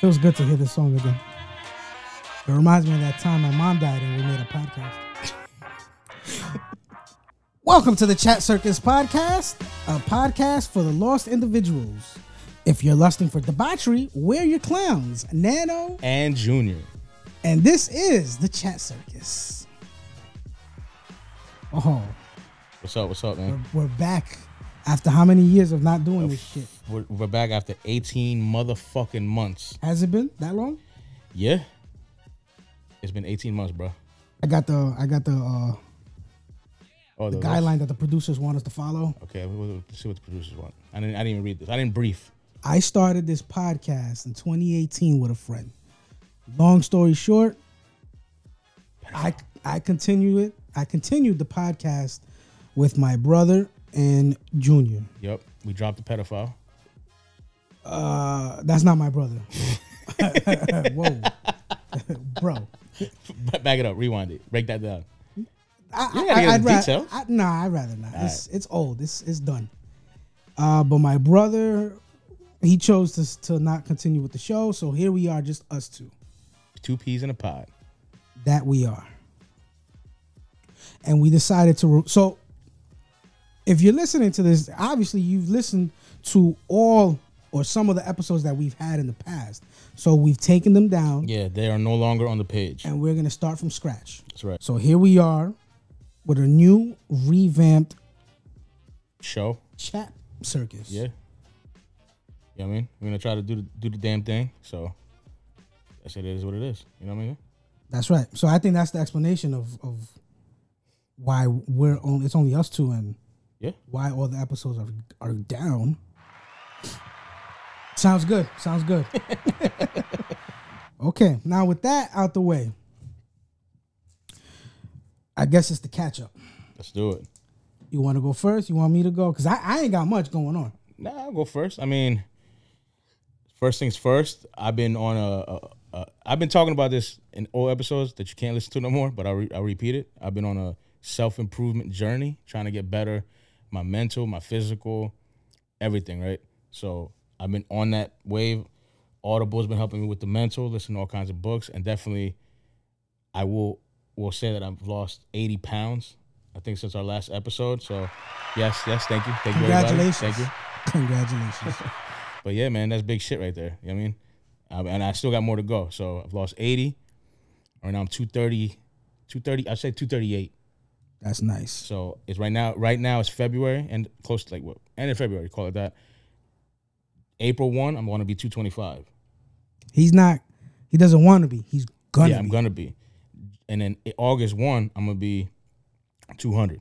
Feels good to hear this song again. It reminds me of that time my mom died and we made a podcast. Welcome to the Chat Circus Podcast, a podcast for the lost individuals. If you're lusting for debauchery, we're your clowns, Nano, and Junior. And this is the Chat Circus. Oh, What's up? What's up, we're, man? we're back after how many years of not doing this shit? We're, we're back after 18 motherfucking months. Has it been that long? Yeah. It's been 18 months, bro. I got the I got the uh, Oh, the those- guideline that the producers want us to follow. Okay, we'll, we'll see what the producers want. I didn't. I didn't even read this. I didn't brief. I started this podcast in 2018 with a friend. Long story short, I I continue it. I continued the podcast with my brother and Junior. Yep. We dropped the pedophile. Uh, that's not my brother. Whoa, bro. Back it up. Rewind it. Break that down. I, get I'd into ra- I, nah, I'd rather not. It's it's old. It's it's done. Uh, but my brother, he chose to to not continue with the show. So here we are, just us two. Two peas in a pod. that we are. And we decided to. Re- so, if you're listening to this, obviously you've listened to all or some of the episodes that we've had in the past. So we've taken them down Yeah, they are no longer on the page. and we're going to start from scratch. That's right. So here we are with a new revamped Show. chat circus. Yeah. You know what I mean? We're gonna try to do the, do the damn thing. So that's it is what it is. You know what I mean? That's right. So I think that's the explanation of, of why we're only, it's only us two and Yeah. why all the episodes are are down. Sounds good. Sounds good. okay, now with that out the way, I guess it's the catch up. Let's do it. You want to go first? You want me to go? Because I, I ain't got much going on. Nah, I'll go first. I mean, first things first. I've been on a, a, a. I've been talking about this in old episodes that you can't listen to no more, but I'll, re, I'll repeat it. I've been on a self improvement journey, trying to get better, my mental, my physical, everything. Right. So I've been on that wave. Audible's been helping me with the mental, listen to all kinds of books, and definitely, I will will say that I've lost eighty pounds. I think since our last episode. So, yes, yes, thank you, thank you, everybody. Congratulations. thank you. Congratulations. But yeah, man, that's big shit right there. You know what I mean? Um, and I still got more to go. So I've lost 80. Right now I'm 230, 230, I say 238. That's nice. So it's right now, right now it's February and close to like what? End of February, call it that. April 1, I'm going to be 225. He's not, he doesn't want to be. He's gonna yeah, I'm be. to be. And then August 1, I'm going to be 200.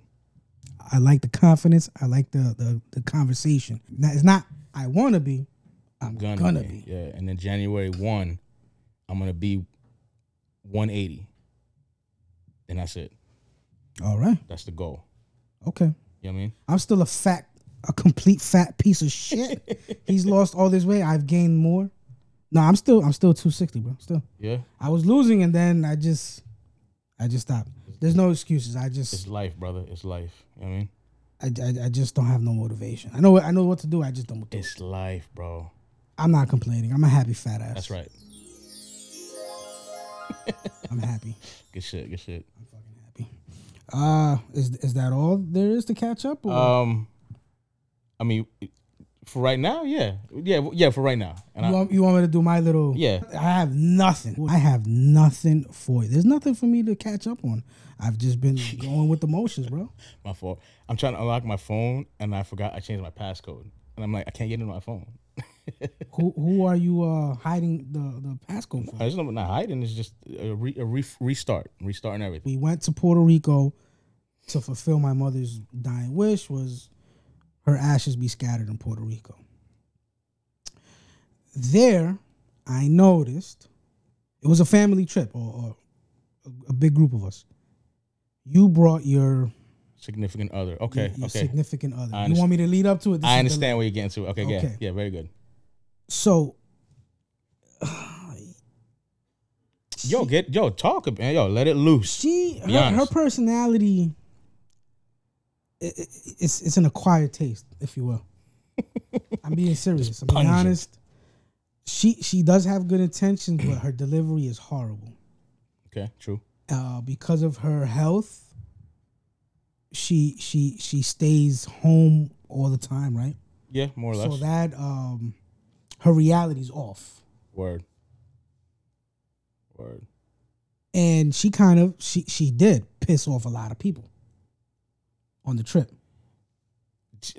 I like the confidence. I like the the, the conversation. Now, it's not I want to be. I'm Gonna, gonna, be. be. Yeah. And then January 1, I'm to be 180. And that's it. All right. That's the goal. Okay. You know what I mean? I'm still a fat, a complete fat piece of shit. He's lost all this weight. I've gained more. No, I'm still I'm still 260, bro. Still. Yeah. I was losing and then I just I just stopped. There's no excuses. I just. It's life, brother. It's life. You know what I mean? I, I, I just don't have no motivation. I know I know what to do. I just don't do it. It's life, bro. I'm not complaining. I'm a happy fat ass. That's right. I'm happy. Good shit. Good shit. I'm fucking happy. Uh is is that all there is to catch up? Or? Um, I mean, for right now, yeah, yeah, yeah. For right now, and you, I, want, you want me to do my little? Yeah. I have nothing. I have nothing for you. There's nothing for me to catch up on. I've just been going with the motions, bro. my fault. I'm trying to unlock my phone, and I forgot I changed my passcode, and I'm like, I can't get into my phone. who who are you uh hiding the the passcode for? It's not, not hiding. It's just a, re, a re, restart, restarting everything. We went to Puerto Rico to fulfill my mother's dying wish was her ashes be scattered in Puerto Rico. There, I noticed it was a family trip or, or a, big group of us. You brought your Significant other. Okay. your okay. significant other. You want me to lead up to it? This I understand where you're getting to. Okay. Yeah. Okay. Yeah. Very good. So Yo, get yo, talk man. Yo, let it loose. she her, her personality i- i- it's it's an acquired taste, if you will. I'm being serious. I'm being honest. She she does have good intentions, but her delivery is horrible. Okay, true. Uh, because of her health, she she she stays home all the time, right? Yeah, more or less. So that um, her reality's off. Word. Word. and she kind of she she did piss off a lot of people on the trip.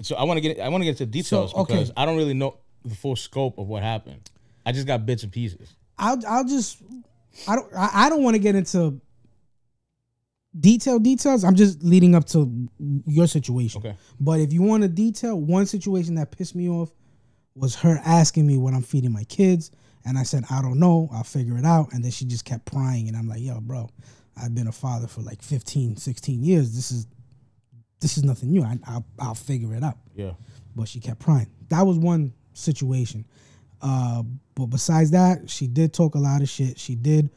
So I want to get I want to get into details So, okay. because I don't really know the full scope of what happened. I just got bits and pieces. I'll I'll just I don't I, I don't want to get into detailed details. I'm just leading up to your situation. Okay. But if you want to detail, one situation that pissed me off was her asking me what I'm feeding my kids. And I said, I don't know. I'll figure it out. And then she just kept prying. And I'm like, yo, bro, I've been a father for like 15, 16 years. This is this is nothing new. I, I'll, I'll figure it out. Yeah. But she kept prying. That was one situation. Uh, but besides that, she did talk a lot of shit. She did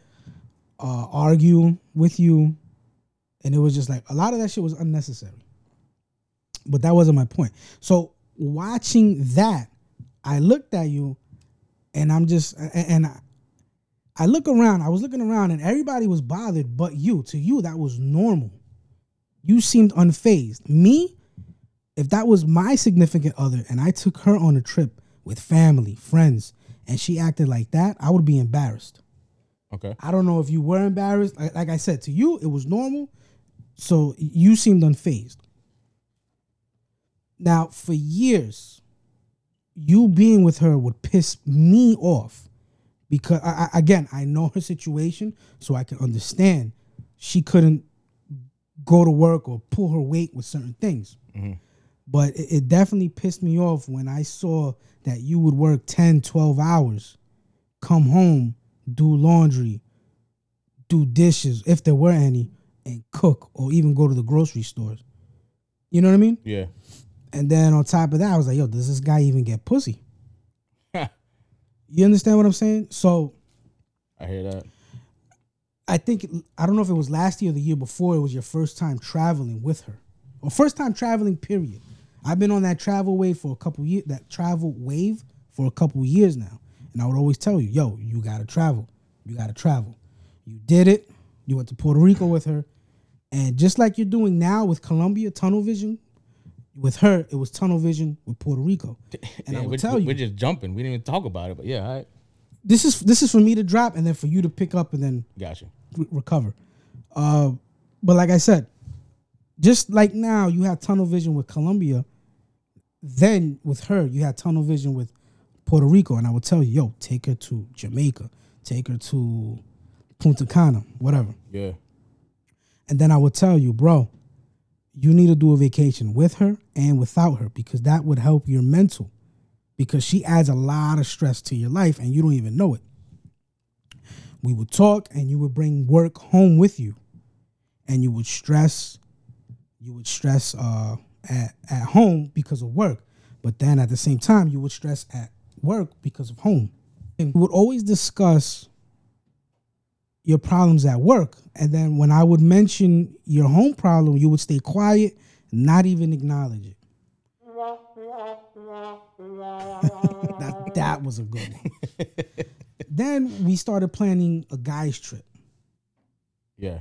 uh, argue with you. And it was just like a lot of that shit was unnecessary. But that wasn't my point. So watching that, I looked at you and I'm just and I, I look around, I was looking around and everybody was bothered but you. To you, that was normal. You seemed unfazed. Me, if that was my significant other and I took her on a trip with family, friends, and she acted like that, I would be embarrassed. Okay. I don't know if you were embarrassed. Like, like I said, to you, it was normal. So you seemed unfazed. Now, for years, you being with her would piss me off because, I, I, again, I know her situation, so I can understand she couldn't go to work or pull her weight with certain things. Mm-hmm. But it, it definitely pissed me off when I saw that you would work 10, 12 hours, come home, do laundry, do dishes, if there were any, and cook or even go to the grocery stores. You know what I mean? Yeah. And then on top of that, I was like, yo, does this guy even get pussy? You understand what I'm saying? So I hear that. I think I don't know if it was last year or the year before. It was your first time traveling with her, or first time traveling. Period. I've been on that travel wave for a couple years. That travel wave for a couple years now, and I would always tell you, "Yo, you gotta travel. You gotta travel." You did it. You went to Puerto Rico with her, and just like you're doing now with Colombia, tunnel vision. With her, it was tunnel vision with Puerto Rico, and I Yeah, will we're, tell you, we're just jumping. We didn't even talk about it, but yeah, right. this is this is for me to drop, and then for you to pick up, and then Gotcha. re- recover. Uh, but like I said, just like now you have tunnel vision with Colombia, then with her you had tunnel vision with Puerto Rico, and I would tell you, yo, take her to Jamaica, take her to Punta Cana, whatever. Yeah. And then I would tell you, bro, you need to do a vacation with her and without her because that would help your mental. Because she adds a lot of stress to your life and you don't even know it. We would talk and you would bring work home with you. And you would stress, you would stress uh, at, at home because of work. But then at the same time, you would stress at work because of home. And we would always discuss your problems at work. And then when I would mention your home problem, you would stay quiet, not even acknowledge it. that, that was a good one. then we started planning a guy's trip Yeah.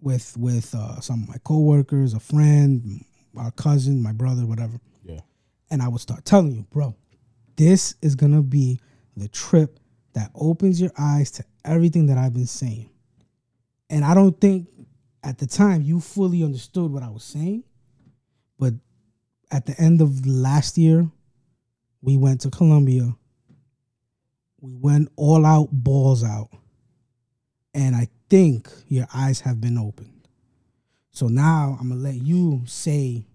with with uh, some of my coworkers, a friend, our cousin, my brother, whatever. Yeah. And I would start telling you, bro, this is gonna be the trip that opens your eyes to everything that I've been saying. And I don't think at the time you fully understood what I was saying, but at the end of last year, we went to Colombia. We went all out, balls out. And I think your eyes have been opened. So now I'm gonna let you say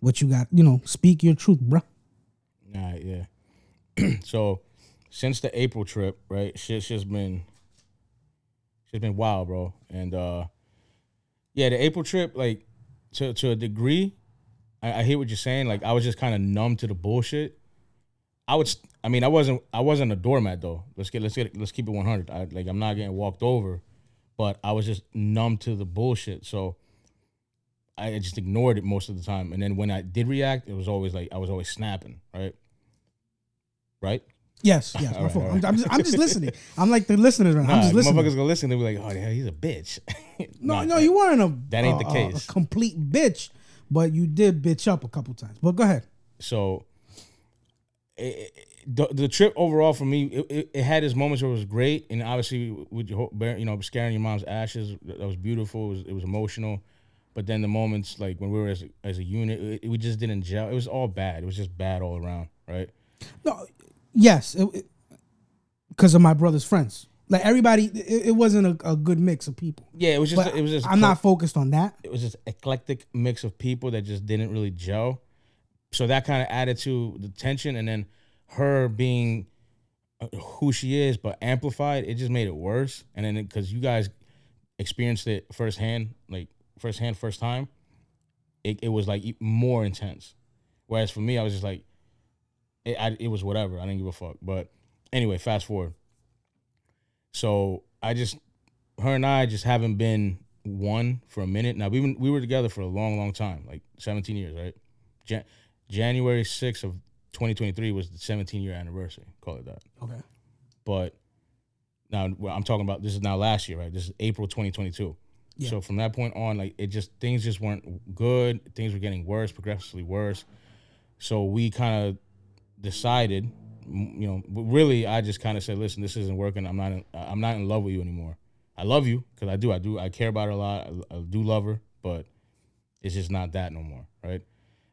what you got, you know, speak your truth, bruh. All right, yeah. so since the April trip, right, shit's just been shit's been wild, bro. And uh yeah, the April trip, like to to a degree, I, I hear what you're saying. Like I was just kind of numb to the bullshit. I would. I mean, I wasn't. I wasn't a doormat though. Let's get. Let's get. Let's keep it one hundred. I like. I'm not getting walked over, but I was just numb to the bullshit. So I just ignored it most of the time. And then when I did react, it was always like I was always snapping. Right. Right. Yes, yes. My right, fault. I'm, right. I'm just, I'm just listening. I'm like the listeners right now. I'm Nah, just listening. motherfuckers gonna listen. They be like, "Oh, yeah, he's a bitch." No, Nah, no, you weren't a that ain't the a- case. A complete bitch, but you did bitch up a couple times. But go ahead. So it, it- the, the trip overall for me, it, it, it had its moments where it was great, and obviously with your whole, bear- you know scaring your mom's ashes, that was beautiful. It was, it was emotional, but then the moments like when we were as a, as a unit, it, we just didn't gel. It was all bad. It was just bad all around, right? No, yes, because of my brother's friends. Like everybody, it, it wasn't a, a good mix of people. Yeah, it was just But it was just I'm not focused on that. it was just eclectic mix of people that just didn't really gel. So that kind of added to the tension, and then her being uh, who she is, but amplified, it just made it worse. And then because you guys experienced it firsthand, like firsthand, first time, it, it was like more intense. Whereas for me, I was just like, it, I, it was whatever. I didn't give a fuck. But anyway, fast forward. So I just, her and I just haven't been one for a minute. Now we've been, we were together for a long, long time, like 17 years, right? Jan- January 6th of 2023 was the 17 year anniversary. Call it that. Okay. But now I'm talking about this is now last year, right? This is April 2022. Yeah. So from that point on, like it just things just weren't good. Things were getting worse, progressively worse. So we kind of decided, you know, really, I just kind of said, "Listen, this isn't working. I'm not. In, I'm not in love with you anymore. I love you because I do. I do. I care about her a lot. I, I do love her, but it's just not that no more, right?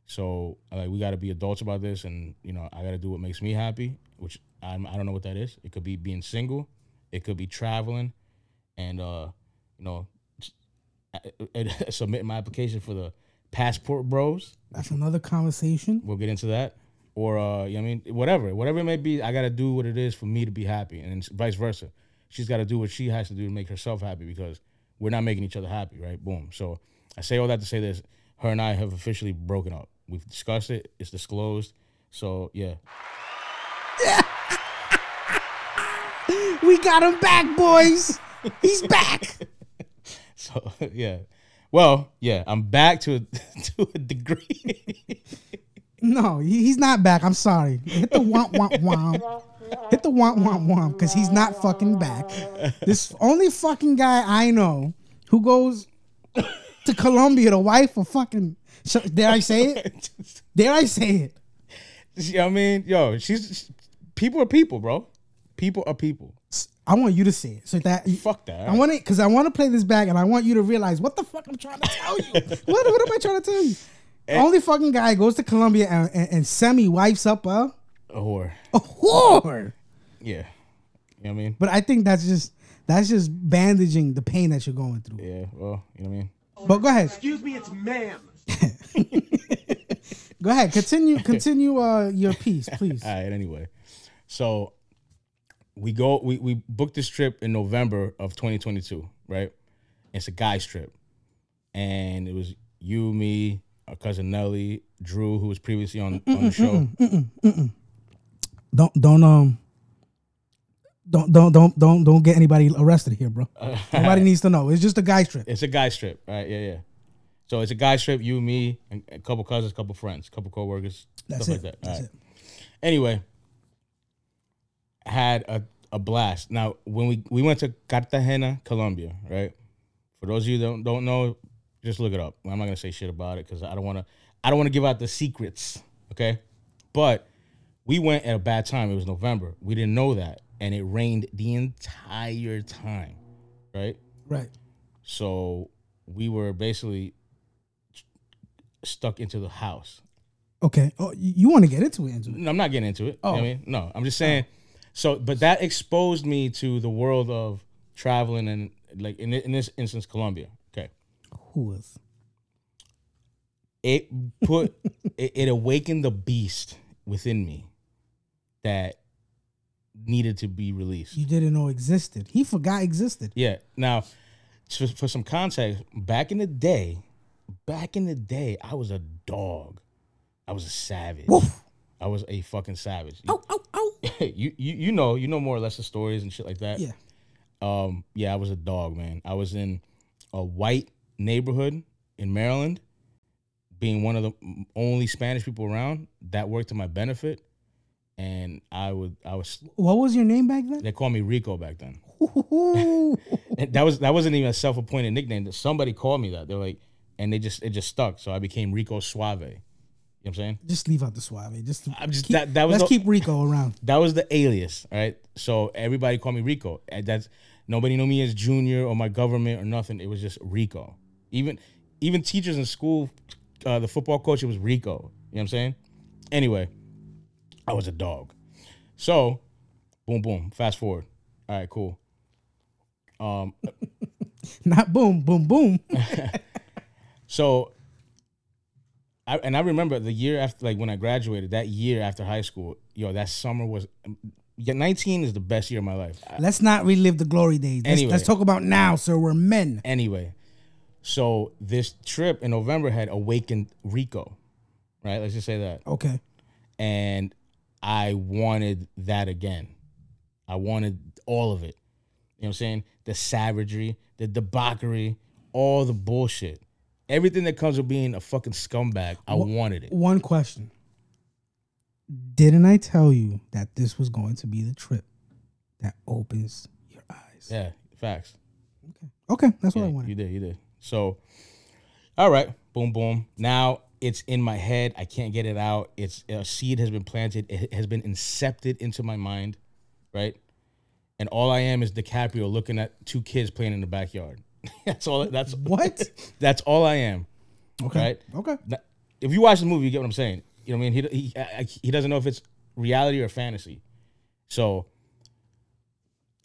So like we got to be adults about this, and you know, I got to do what makes me happy, which I'm, I don't know what that is. It could be being single, it could be traveling, and uh, you know, submitting my application for the passport bros. That's another conversation. We'll get into that. Or uh, you know what I mean, whatever, whatever it may be, I gotta do what it is for me to be happy, and vice versa. She's got to do what she has to do to make herself happy because we're not making each other happy, right? Boom. So I say all that to say this: her and I have officially broken up. We've discussed it. It's disclosed. So yeah, We got him back, boys. He's back. so yeah. Well, yeah, I'm back to a, to a degree. No, he- he's not back. I'm sorry. Hit the womp womp womp. Hit the womp womp womp because he's not fucking back. This only fucking guy I know who goes to Colombia to wife a fucking. Dare I say it? Dare I say it? You know what I mean, yo, she's people are people, bro. People are people. I want you to see it so that Fuck that. I want it because I want to play this back and I want you to realize what the fuck I'm trying to tell you. what, what am I trying to tell you? Eh. Only fucking guy goes to Colombia and, and, and semi wipes up a, a whore. a whore. Yeah. You know what I mean? But I think that's just that's just bandaging the pain that you're going through. Yeah, well, you know what I mean? But go ahead, Excuse me, it's ma'am. go ahead, continue, continue uh, your piece, please. All right, anyway. So we go we, we booked this trip in November of 2022, right? It's a guy's trip. And it was you, me, our cousin Nelly, Drew, who was previously on, on the show. Don't don't um. Don't don't don't don't don't get anybody arrested here, bro. Nobody needs to know. It's just a guy strip. It's a guy strip, right? Yeah, yeah. So it's a guy strip. you, me, and a couple cousins, couple friends, couple coworkers, That's stuff it. like that. That's right. it. Anyway, had a, a blast. Now, when we we went to Cartagena, Colombia, right? For those of you that don't, don't know, just look it up. I'm not gonna say shit about it because I don't want to. I don't want to give out the secrets. Okay, but we went at a bad time. It was November. We didn't know that, and it rained the entire time, right? Right. So we were basically stuck into the house. Okay. Oh, you, want to get into it? Into it. No, I'm not getting into it. You know I Oh. mean? No, I'm just saying. So, but that exposed me to the world of traveling and like in, in this instance, Colombia. It put, it, it awakened the beast within me that needed to be released. You didn't know existed. He forgot existed. Yeah. Now, for, for some context, back in the day, back in the day, I was a dog. I was a savage. Woof. I was a fucking savage. Oh, oh, oh, you, you you know you know more or less the stories and shit like that. Yeah. Um, yeah, I was a dog, man. I was in a white neighborhood in Maryland, being one of the only Spanish people around. That worked to my benefit, and I would I was What was your name back then? they called me Rico back then. That was that wasn't even a self appointed nickname. Somebody called me that. They're like, and they just it just stuck. So I became Rico Suave. You know what I'm saying? just leave out the suave. Just, I'm just- keep, that- that was let's the- keep Rico around. That was the alias, all right? So everybody called me Rico. And that's nobody knew me as Junior or my government or nothing. It was just Rico. Even even teachers in school, uh, the football coach, it was Rico. You know what I'm saying? Anyway, I was a dog. So, boom, boom. Fast forward. All right, cool. Um, Not boom, boom, boom. So, I and I remember the year after, like when I graduated, that year after high school, yo, that summer was, yeah, nineteen is the best year of my life. Let's not relive the glory days. Let's, Anyway. let's talk about now, sir. We're men. anyway, so this trip in November had awakened Rico, right? Let's just say that, Okay. and I wanted that again. I wanted all of it. You know what I'm saying? The savagery, the debauchery, all the bullshit. Everything that comes with being a fucking scumbag, I wanted it. One question. Didn't I tell you that this was going to be the trip that opens your eyes? Yeah, facts. Okay. Okay, that's what Yeah, I wanted. You did, you did. So, all right, boom, boom. Now it's in my head. I can't get it out. It's a seed has been planted. It has been incepted into my mind, right? And all I am is DiCaprio looking at two kids playing in the backyard. that's all. That's What? that's all I am. Okay. Right? Okay. If you watch the movie, you get what I'm saying. You know what I mean? He he I- he doesn't know if it's reality or fantasy. So.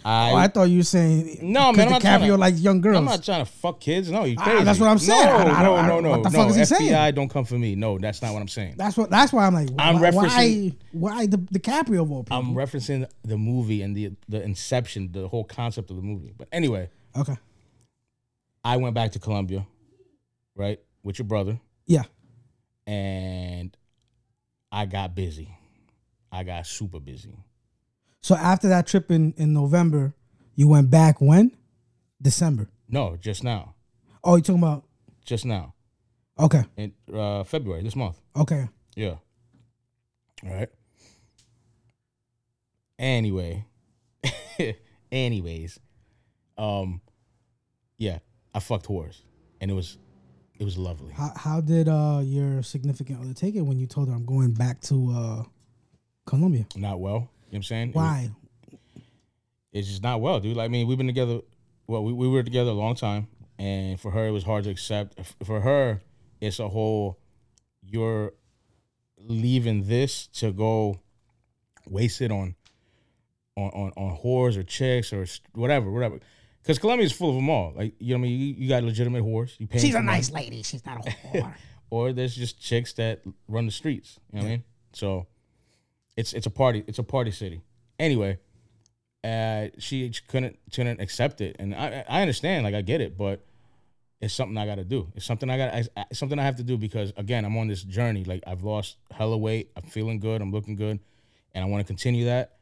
I, Oh, I thought you were saying No, man, I'm DiCaprio likes young girls. I'm not trying to fuck kids. No, you Ah, that's what I'm saying. No, I- I- no, no, no, what the no. fuck is he saying? FBI, saying? don't come for me. No, that's not what I'm saying. that's what. That's why I'm like. I'm why, referencing- Why? Why the DiCaprio of all people? I'm referencing the movie and the the inception, the whole concept of the movie. But anyway, okay. I went back to Colombia, right, with your brother, Yeah. and I got busy. I got super busy. So after that trip in in November, you went back when? December. No, just now, Oh, you talking about? just now Okay. in uh, February this month. Okay. Yeah. All right. Anyway, anyways, um, yeah, I fucked whores, and it was, it was lovely. How how did uh your significant other take it when you told her I'm going back to uh Colombia? Not well. You know what I'm saying? Why? it's just not well, dude. Like, I mean, we've been together. Well, we, we were together a long time, and for her, it was hard to accept. For her, it's a whole. You're leaving this to go waste it on, on on on whores or chicks or whatever, whatever. Because Colombia is full of them all. Like you know, what I mean, you, you got legitimate whores. You pay She's a nice lady. She's not a whore. or there's just chicks that run the streets. You know what I mean? So it's it's a party. It's a party city. Anyway, uh, she couldn't couldn't accept it, and I I understand. Like I get it, but it's something I got to do. It's something I got. I, something I have to do because again, I'm on this journey. Like I've lost hella weight. I'm feeling good. I'm looking good, and I want to continue that.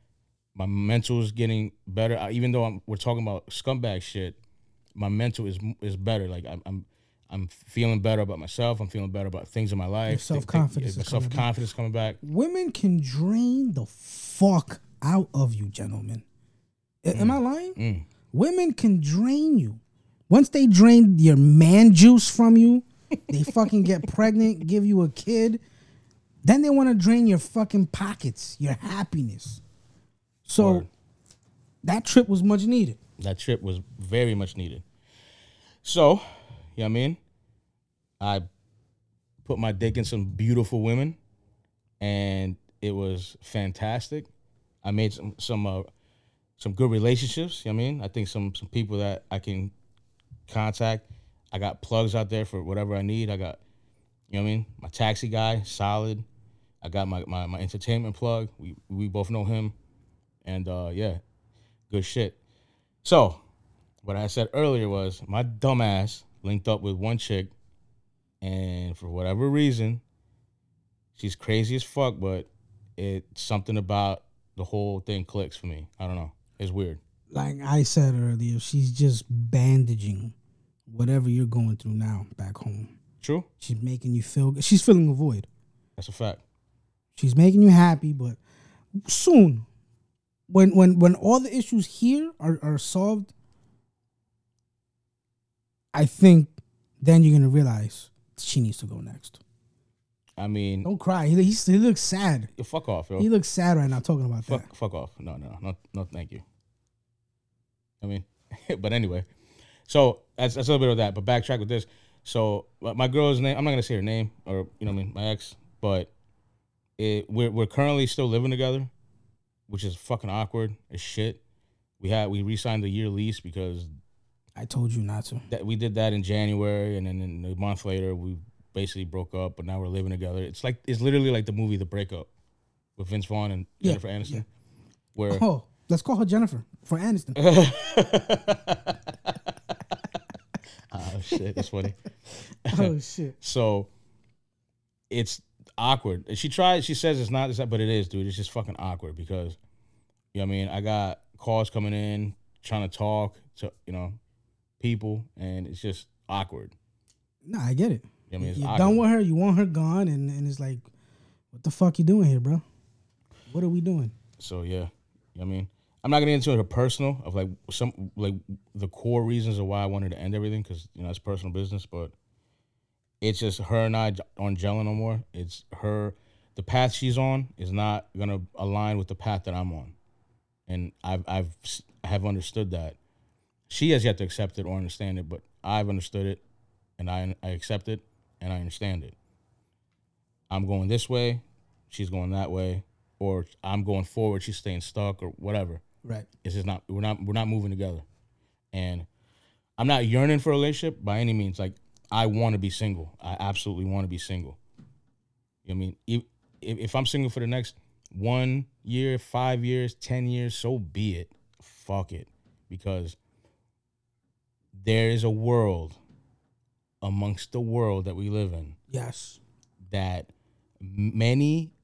My mental is getting better. I, even though I'm, we're talking about scumbag shit, my mental is is better. Like I'm, I'm I'm feeling better about myself. I'm feeling better about things in my life. self-confidence is coming Self confidence coming back. Women can drain the fuck out of you, gentlemen. A- Am I lying? Mm. Women can drain you. Once they drain your man juice from you, they fucking get pregnant, give you a kid. Then they want to drain your fucking pockets, your happiness. So Word. that trip was much needed. That trip was very much needed. So, you know what I mean? I put my dick in some beautiful women and it was fantastic. I made some some uh, some good relationships, you know what I mean? I think some some people that I can contact. I got plugs out there for whatever I need. I got you know what I mean? My taxi guy, solid. I got my, my, my entertainment plug. We we both know him. And uh yeah, good shit. So, what I said earlier was my dumbass linked up with one chick, and for whatever reason, she's crazy as fuck, but it's something about the whole thing clicks for me. I don't know. It's weird. Like I said earlier, she's just bandaging whatever you're going through now back home. True. She's making you feel. She's filling a void. That's a fact. She's making you happy, but soon, when when when all the issues here are, are solved, I think then you're gonna realize she needs to go next. I mean, Don't cry. He he's, he looks sad. fuck off, yo. He looks sad right now talking about that. Fuck, fuck off. No, no, no, no. Thank you. I mean, but anyway, so that's, that's a little bit of that. But backtrack with this. So my my girl's name. I'm not gonna say her name or you know what I mean my ex, but it we're we're currently still living together, which is fucking awkward as shit. We had we re-signed the year lease because I told you not to. that we did that in January, and then a month later we basically broke up. But now we're living together. It's like it's literally like the movie The Breakup with Vince Vaughn and Yeah, Jennifer Aniston, yeah. where Oh, let's call her Jennifer for Aniston. oh shit, that's funny. oh shit. So it's awkward. She tried. She says it's not, but it is, dude. It's just fucking awkward because you know what I mean. I got calls coming in trying to talk to you know people, and it's just awkward. No, I get it. You know I mean, it's You're awkward. done with her. You want her gone, and, and it's like, what the fuck you doing here, bro? What are we doing? So yeah, you know what I mean, I'm not gonna get into her personal of like some like the core reasons of why I wanted to end everything because you know it's personal business, but it's just her and I aren't gelling no more. It's her, the path she's on is not gonna align with the path that I'm on, and I've I've have understood that. She has yet to accept it or understand it, but I've understood it, and I I accept it and I understand it. I'm going this way, she's going that way, or I'm going forward, she's staying stuck or whatever. Right. It's just not we're not we're not moving together. And I'm not yearning for a relationship by any means. Like I want to be single. I absolutely want to be single. You know what I mean? If, if if I'm single for the next one year, five years, ten years, so be it. Fuck it. Because there is a world amongst the world that we live in Yes. that many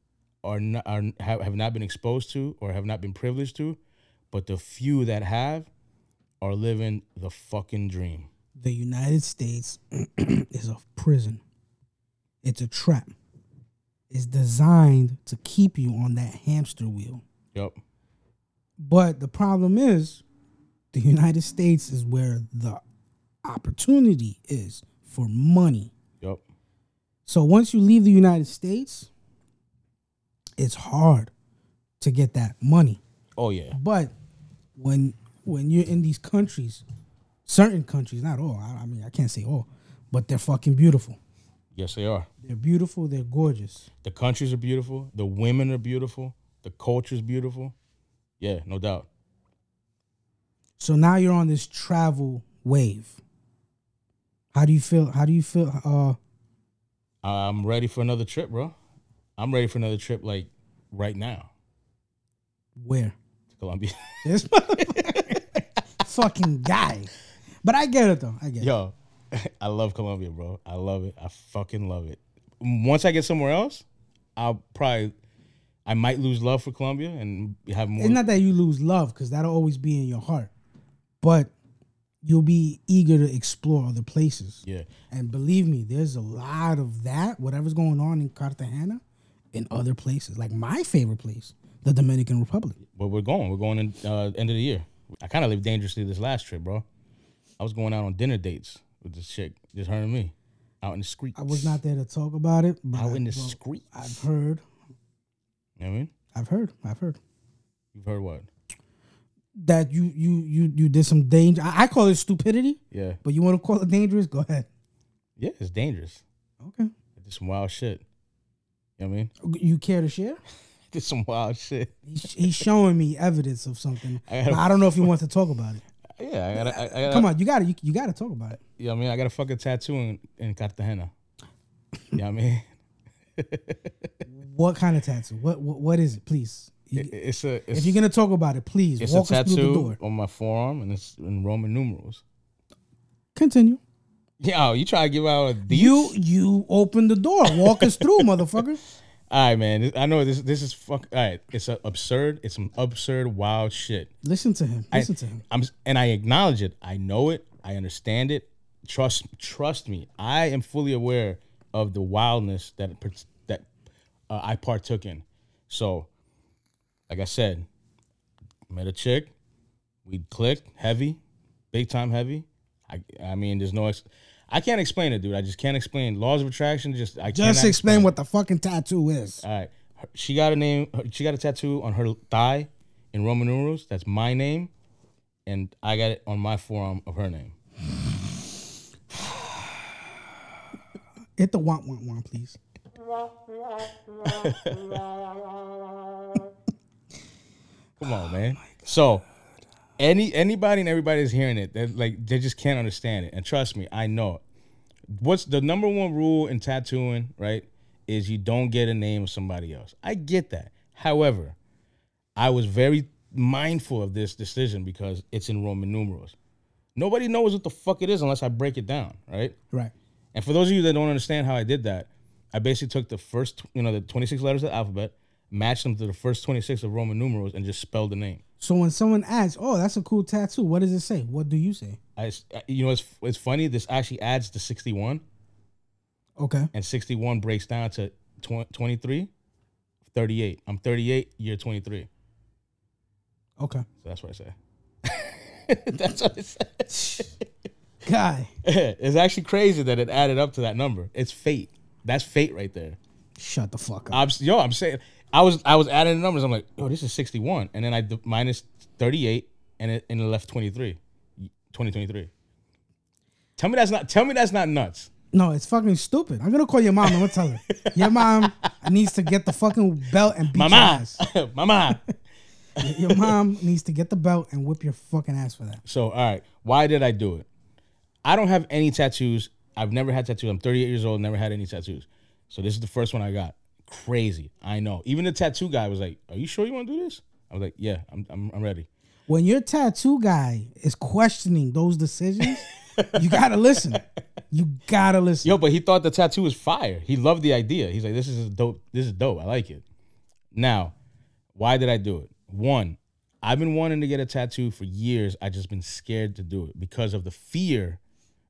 are not are have, have not been exposed to or have not been privileged to, but the few that have are living the fucking dream. The United States is a prison. It's a trap. It's designed to keep you on that hamster wheel. Yep. But the problem is, the United States is where the opportunity is for money. Yep. So once you leave the United States, it's hard to get that money. Oh yeah. But when when you're in these countries, certain countries, not all. I, I mean, I can't say all, but they're fucking beautiful. Yes, they are. They're beautiful. They're gorgeous. The countries are beautiful. The women are beautiful. The culture's beautiful. Yeah, no doubt. So now you're on this travel wave. How do you feel? How do you feel? Uh, I'm ready for another trip, bro. I'm ready for another trip like right now where to Colombia. this fucking guy? But I get it though. I get it. Yo, I love Colombia, bro. I love it. I fucking love it. Once I get somewhere else, I'll probably, I might lose love for Colombia and have more. It's not that you lose love because that'll always be in your heart, but you'll be eager to explore other places. yeah, And believe me, there's a lot of that, whatever's going on in Cartagena, in other places. Like my favorite place, the Dominican Republic. but we're going. We're going in uh, end of the year. I kind of lived dangerously this last trip, bro. I was going out on dinner dates with this chick, just her and me, out in the streets. I was not there to talk about it, but out in the well, streets. I've heard, You know what I mean? I've heard, I've heard You've heard what? That you you you you did some danger. I, I call it stupidity, Yeah, but you want to call it dangerous? Go ahead. yeah, it's dangerous. Okay. I did some wild shit. You know what I mean? You care to share? Did some wild shit. He's, he's showing me evidence of something. I gotta- I don't know if he wants to talk about it. Yeah, I gotta. I, gotta Come on, you got to you, you got to talk about it. Yeah, I mean, I got a fucking tattoo in, in Cartagena. You know what I mean? What kind of tattoo? What what, what is it? Please. It- it's a it's, if you're gonna talk about it, please it's walk a us through the tattoo door. on my forearm and it's in Roman numerals. Continue. Yo, you try to give out a deets? You you open the door. Walk us through, motherfucker. All right, man. I know this. This is fuck. All right, it's absurd. It's some absurd, wild shit. Listen to him. I- Listen to him. I'm and I acknowledge it. I know it. I understand it. Trust trust me. I am fully aware of the wildness that that uh, I partook in. So, like I said, met a chick. We clicked heavy, big time heavy. I I mean, there's no. Ex- I can't explain it, dude. I just can't explain laws of attraction. Just I Just cannot explain what the fucking tattoo is. all right. Her- She got a name. her- She got a tattoo on her thigh in Roman numerals. That's my name, and I got it on my forearm of her name. Hit the want want want, please. Come on, man. So, any anybody and everybody is hearing it. They like they just can't understand it. And trust me, I know. It. What's the number one rule in tattooing? Right, is you don't get a name of somebody else. I get that. However, I was very mindful of this decision because it's in Roman numerals. Nobody knows what the fuck it is unless I break it down, right? Right. And for those of you that don't understand how I did that, I basically took the first, you know, the 26 letters of the alphabet, matched them to the first 26 of Roman numerals, and just spell the name. So when someone asks, "Oh, that's a cool tattoo," what does it say? What do you say? I, uh, you know, it's it's funny. This actually adds to 61, Okay. and 61 breaks down to tw- 23, 38. I'm 38, year 23. Okay. So that's what I say. that's what it says. Guy, it's actually crazy that it added up to that number. It's fate. That's fate right there. shut the fuck up. I'm yo, I'm saying I was I was adding the numbers. I'm like, oh, this is 61, and then I d- minus 38, and it and it left 23, 2023. Tell me that's not. Tell me that's not nuts. no, it's fucking stupid. I'm gonna call your mom. I'm gonna tell her. Your mom needs to get the fucking belt and beat your Mama, ass. mama. Your mom needs to get the belt and whip your fucking ass for that. So all right, why did I do it? I don't have any tattoos. I've never had tattoos. I'm 38 years old. Never had any tattoos. So this is the first one I got. Crazy. I know. Even the tattoo guy was like, "Are you sure you want to do this?" I was like, "Yeah, I'm I'm, I'm ready." When your tattoo guy is questioning those decisions, you gotta listen. You gotta listen. Yo, but he thought the tattoo was fire. He loved the idea. He's like, this is dope. This is dope. I like it. Now, why did I do it? One, I've been wanting to get a tattoo for years. I just been scared to do it because of the fear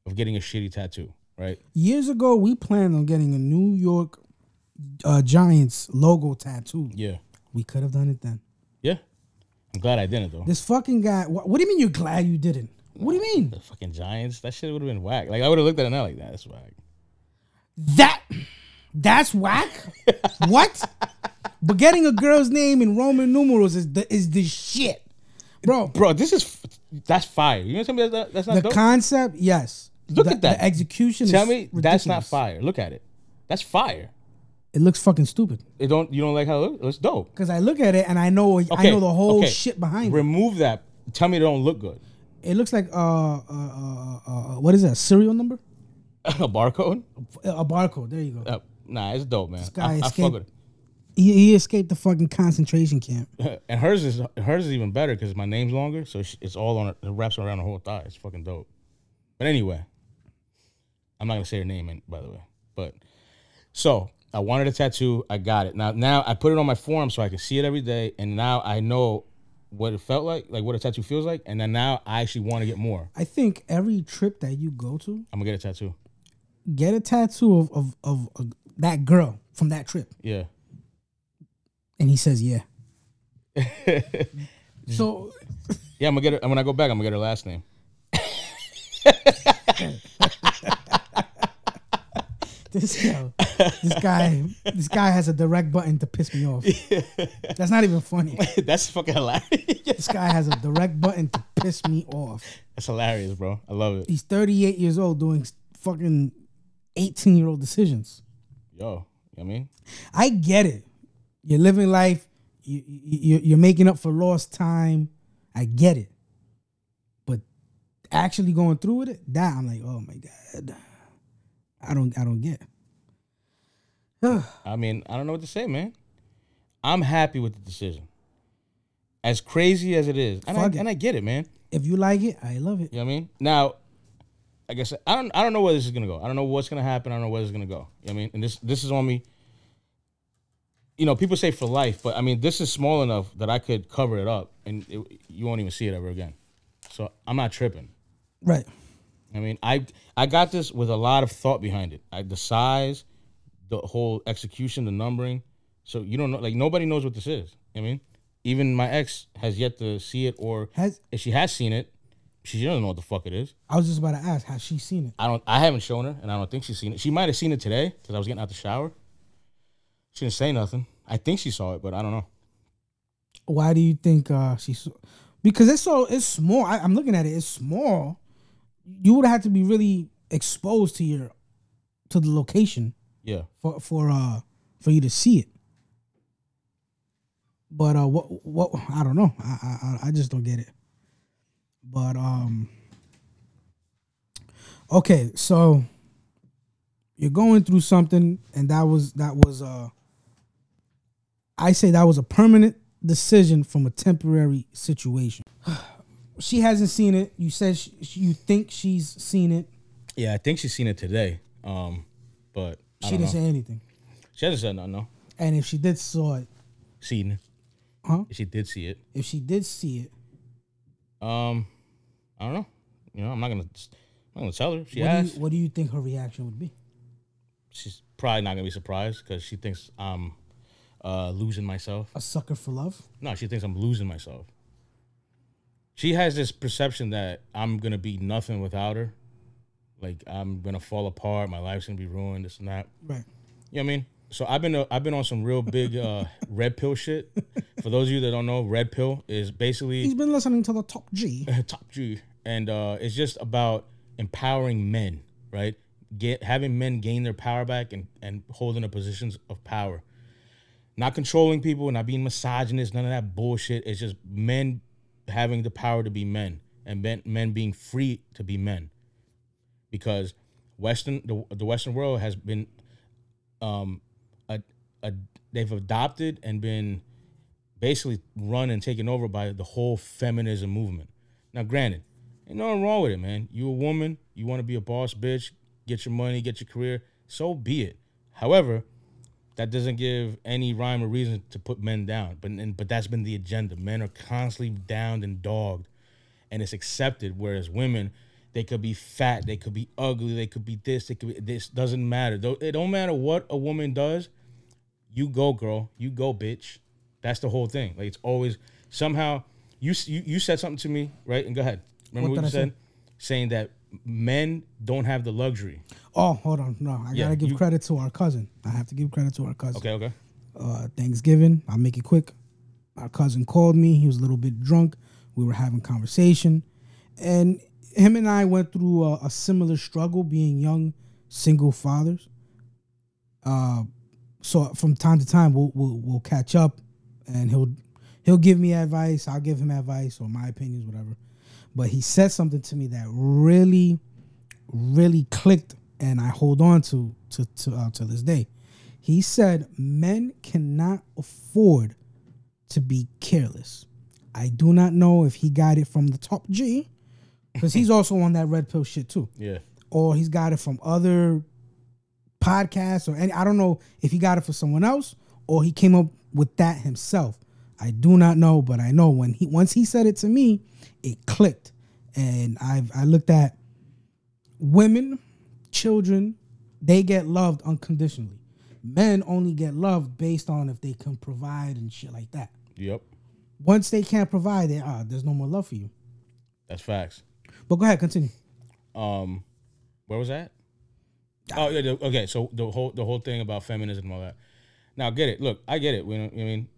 of getting a shitty tattoo. Right? Years ago, we planned on getting a New York uh, Giants logo tattoo. Yeah. We could have done it then. Yeah. I'm glad I didn't though. This fucking guy. What, what do you mean you're glad you didn't? What do you mean? The fucking Giants. That shit would have been whack. Like I would have looked at it now like that. That's whack. That that's whack. what? But getting a girl's name in Roman numerals is the is the shit, bro. Bro, this is that's fire. You know tell me that's, that's not The dope? concept, yes. Look The- at that. The execution. Tell me that's not fire. Look at it. That's fire. It looks fucking stupid. It don't you don't like how it looks? It's dope. Because I look at it and I know I Okay, know the whole okay. shit behind it. Remove that. Tell me it don't look good. It looks like uh, uh, uh, uh what is that? A serial number? a barcode? A barcode. There you go. Uh, nah, it's dope, man. guy I, I fuck escaped- with He, he escaped the fucking concentration camp. it. and hers is hers is even better because my name's longer, so sh- it's all on it. It wraps around the whole thigh. It's fucking dope. But anyway, I'm not gonna say her name, in, by the way. But so I wanted a tattoo. I got it. Now, now I put it on my forearm so I can see it every day, and now I know what it felt like, like what a tattoo feels like, and then now I actually want to get more. I think every trip that you go to, I'm gonna get a tattoo. get a tattoo of of, of, of that girl from that trip. Yeah. And he says, yeah. so Yeah, I'm gonna get her. And when I go back, I'm gonna get her last name. this yo, this guy, this guy has a direct button to piss me off. That's not even funny. That's fucking hilarious. This guy has a direct button to piss me off. That's hilarious, bro. I love it. He's 38 years old doing fucking 18 year old decisions. Yo, you know what I mean? I get it. You're living life. You, you, you're making up for lost time. I get it. But actually going through with it, that I'm like, oh my god, I don't, I don't get. I mean, I don't know what to say, man. I'm happy with the decision. As crazy as it is, and, I, it. and I get it, man. if you like it, I love it. You know what I mean? Now, like I guess I don't, I don't know where this is gonna go. I don't know what's gonna happen. I don't know where it's gonna go. You know what I mean? And this, this is on me. you know, people say for life, but I mean, this is small enough that I could cover it up, and it, you won't even see it ever again. So I'm not tripping. Right. I mean, I I got this with a lot of thought behind it. I, the size, the whole execution, the numbering. So you don't know, like nobody knows what this is. I mean, even my ex has yet to see it, or Has if she has seen it, she doesn't know what the fuck it is. I was just about to ask, has she seen it? I don't. I haven't shown her, and I don't think she's seen it. She might have seen it today because I was getting out the shower. She didn't say nothing. I think she saw it, but I don't know. Why do you think uh she saw? Because it's so it's small. I, I'm looking at it. It's small. You would have to be really exposed to your to the location Yeah. for for uh for you to see it. But uh, what what I don't know. I I I just don't get it. But um. Okay, so you're going through something, and that was that was uh. I say that was a permanent decision from a temporary situation. she hasn't seen it. You said she, you think she's seen it. Yeah, I think she's seen it today. Um, but I She didn't know. say anything. She hasn't said nothing. No, And if she did saw it, seen it. huh? If she did see it. If she did see it, Um, I don't know. You know, I'm not gonna. I'm not gonna tell her. She what do, asked. you, what do you think her reaction would be? She's probably not gonna be surprised because she thinks I'm uh, losing myself. A sucker for love? No, she thinks I'm losing myself. She has this perception that I'm gonna be nothing without her. Like I'm gonna fall apart. My life's gonna be ruined. This and that. Right. You know what I mean? So I've been uh, I've been on some real big uh, red pill shit. For those of you that don't know, red pill is basically He's been listening to the top G. top G, and uh, it's just about empowering men, right? Get having men gain their power back and and holding the positions of power, not controlling people, not being misogynist, none of that bullshit. It's just men having the power to be men and men, men being free to be men, because Western the the Western world has been, um, a, a they've adopted and been basically run and taken over by the whole feminism movement. Now, granted, ain't nothing wrong with it, man. You a woman, you want to be a boss bitch, get your money, get your career, so be it. However, that doesn't give any rhyme or reason to put men down. But and, but that's been the agenda. Men are constantly downed and dogged, and it's accepted. Whereas women, they could be fat, they could be ugly, they could be this, they could be this. Doesn't matter. Though it don't matter what a woman does. You go, girl. You go, bitch. That's the whole thing. Like it's always somehow you you, you said something to me, right? And go ahead. Remember What what, you I say? said? Saying that men don't have the luxury. Oh, hold on. No, I Yeah, gotta give you- credit to our cousin. I have to give credit to our cousin. Okay, okay. Uh, Thanksgiving. I'll make it quick. Our cousin called me. He was a little bit drunk. We were having conversation, and him and I went through a, a similar struggle being young single fathers. Uh, so from time to time we'll, we'll we'll catch up, and he'll he'll give me advice. I'll give him advice or my opinions, whatever. But he said something to me that really, really clicked, and I hold on to to to uh, to this day. He said men cannot afford to be careless. I do not know if he got it from the top G, because he's also on that red pill shit too, Yeah. or he's got it from other podcasts or any. I don't know if he got it for someone else or he came up with that himself. I do not know, but I know when he once he said it to me, it clicked, and I've I looked at women, children, they get loved unconditionally. Men only get loved based on if they can provide and shit like that. Yep. Once they can't provide, they ah, there's no more love for you. That's facts. But go ahead, continue. Um, where was that? Oh yeah. the- okay. So the whole the whole thing about feminism and all that. Now get it. Look, I get it. We don't, I mean,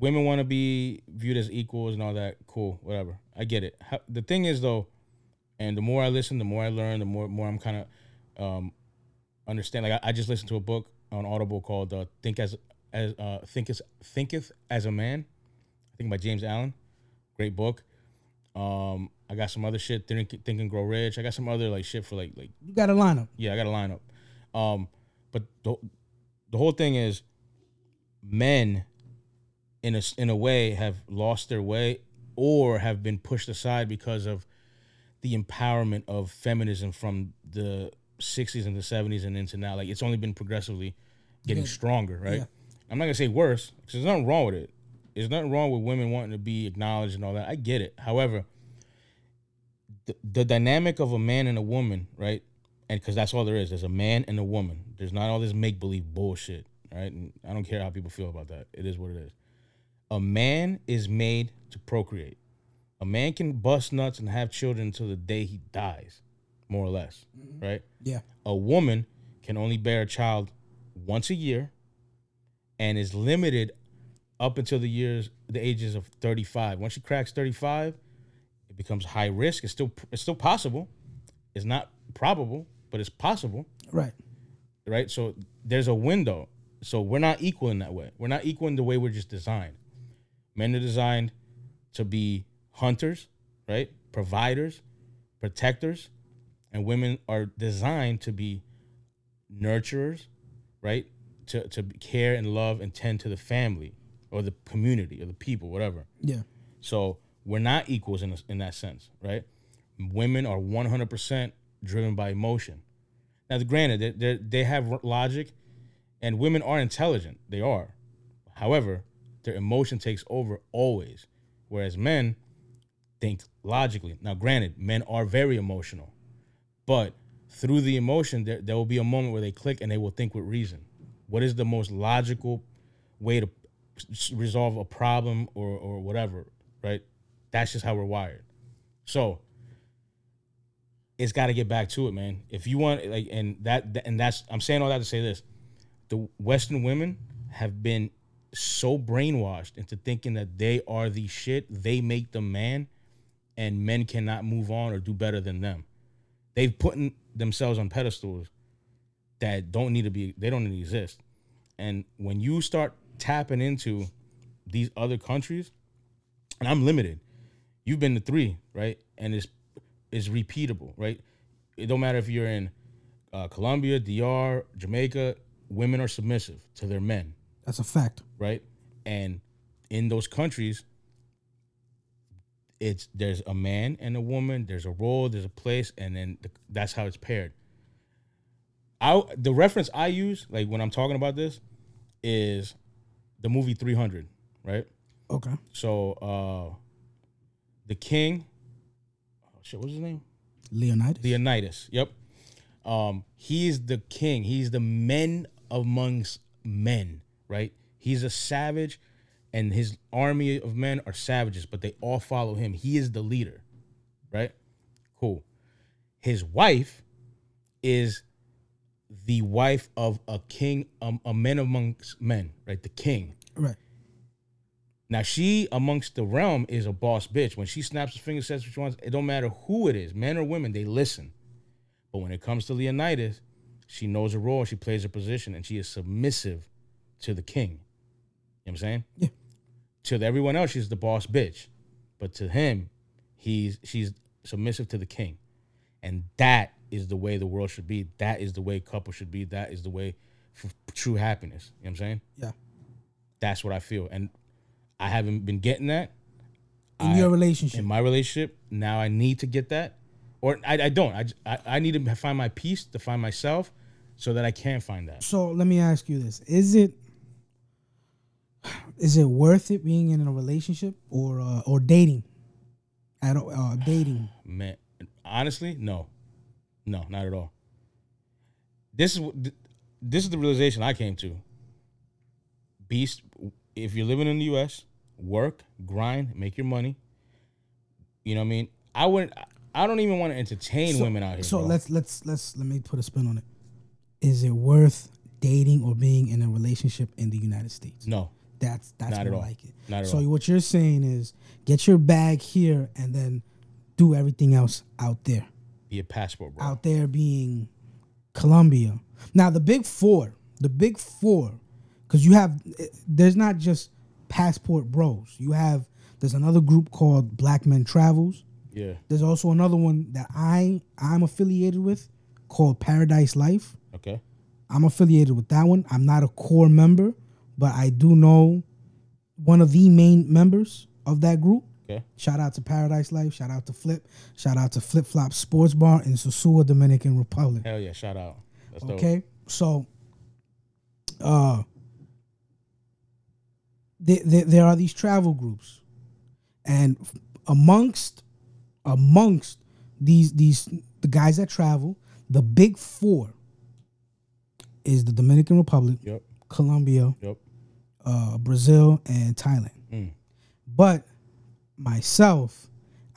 women want to be viewed as equals and all that. Cool. Whatever. I get it. How, the thing is though, and the more I listen, the more I learn, the more more I'm kind of um understand. Like I, I just listened to a book on Audible called uh, "Think as as uh, Think as Thinketh as a Man." I think by James Allen. Great book. Um, I got some other shit. Think, Think and Grow Rich. I got some other like shit for like like You got a lineup. yeah. I got a lineup. Um, but the the whole thing is, men, in a in a way, have lost their way or have been pushed aside because of the empowerment of feminism from the '60s and the '70s and into now. Like it's only been progressively getting Yeah. stronger, right? Yeah. I'm not gonna say worse because there's nothing wrong with it. There's nothing wrong with women wanting to be acknowledged and all that. I get it. However, the, the dynamic of a man and a woman, right? And because that's all there is. There's a man and a woman. There's not all this make believe bullshit, right? And I don't care how people feel about that. It is what it is. A man is made to procreate. A man can bust nuts and have children until the day he dies, more or less, mm-hmm. right? Yeah. a woman can only bear a child once a year and is limited up until the years the ages of 35 once she cracks 35 it becomes high risk. It's still it's still possible. It's not probable but it's possible. Right. right? So there's a window. So we're not equal in that way. We're not equal in the way we're just designed men are designed to be hunters right providers protectors and women are designed to be nurturers, right? To to care and love and tend to the family or the community or the people, whatever. Yeah. So we're not equals in in that sense, right? Women are one hundred percent driven by emotion. Now, granted, they they have logic, and women are intelligent. They are. However, their emotion takes over always, whereas men think logically. Now, granted, men are very emotional, but through the emotion, there, there will be a moment where they click and they will think with reason. What is the most logical way to resolve a problem or, or whatever, right? That's just how we're wired. So it's got to get back to it, man. If you want, like, and that, and that's, I'm saying all that to say this: the Western women have been so brainwashed into thinking that they are the shit. They make the man, and men cannot move on or do better than them. They've put themselves on pedestals that don't need to be. They don't need to exist. And when you start tapping into these other countries, and I'm limited. You've been to three, right? And it's it's repeatable, right? It don't matter if you're in uh, Colombia, DR, Jamaica. Women are submissive to their men, That's a fact. right? And in those countries, it's there's a man and a woman. There's a role, there's a place, and then the, that's how it's paired. I the reference I use, like when I'm talking about this, is the movie 300, right? Okay. So uh the king, oh shit, what's his name? Leonidas. Leonidas. Yep. Um, he is the king. He's the men amongst men, right? He's a savage, and his army of men are savages, but they all follow him. He is the leader, right? Cool. His wife is the wife of a king, um, a man amongst men, right? The king. right. Now she amongst the realm is a boss bitch. When she snaps her finger, says what she wants, it don't matter who it is, men or women, they listen. But when it comes to Leonidas, she knows her role, she plays her position, and she is submissive to the king. You know what I'm saying? Yeah. To everyone else, she's the boss bitch. But to him, he's she's submissive to the king. And that is the way the world should be. That is the way couples should be. That is the way for true happiness. You know what I'm saying? Yeah. That's what I feel. And I haven't been getting that In I- your relationship. in my relationship. Now I need to get that, or I, I don't. I I need to find my peace to find myself, so that I can find that. So let me ask you this: Is it is it worth it being in a relationship or uh, or dating? At all, uh, dating. Man, honestly, no, no, not at all. This is this is the realization I came to. Beast, if you're living in the U.S., work, grind, make your money. You know what I mean? I wouldn't. I don't even want to entertain So- women out here. So bro. let's let's let's let me put a spin on it. Is it worth dating or being in a relationship in the United States? no, That's that's Not all. like it. not So all. what you're saying is get your bag here and then do everything else out there. Be a passport, bro. Out there being Colombia. Now the big four, the big four, because you have eh, there's not just passport bros. You have there's another group called Black Men Travels. Yeah. There's also another one that I I'm affiliated with called Paradise Life. Okay. I'm affiliated with that one. I'm not a core member, but I do know one of the main members of that group. Okay. Shout out to Paradise Life. Shout out to Flip. Shout out to Flip Flop Sports Bar in Sosua, Dominican Republic. Hell yeah! Shout out. That's dope. Okay. So uh there, there, there are these travel groups, and amongst amongst these these the guys that travel, the big four is the Dominican Republic, Yep. Colombia, Yep. Uh, Brazil, and Thailand. Mm. But myself,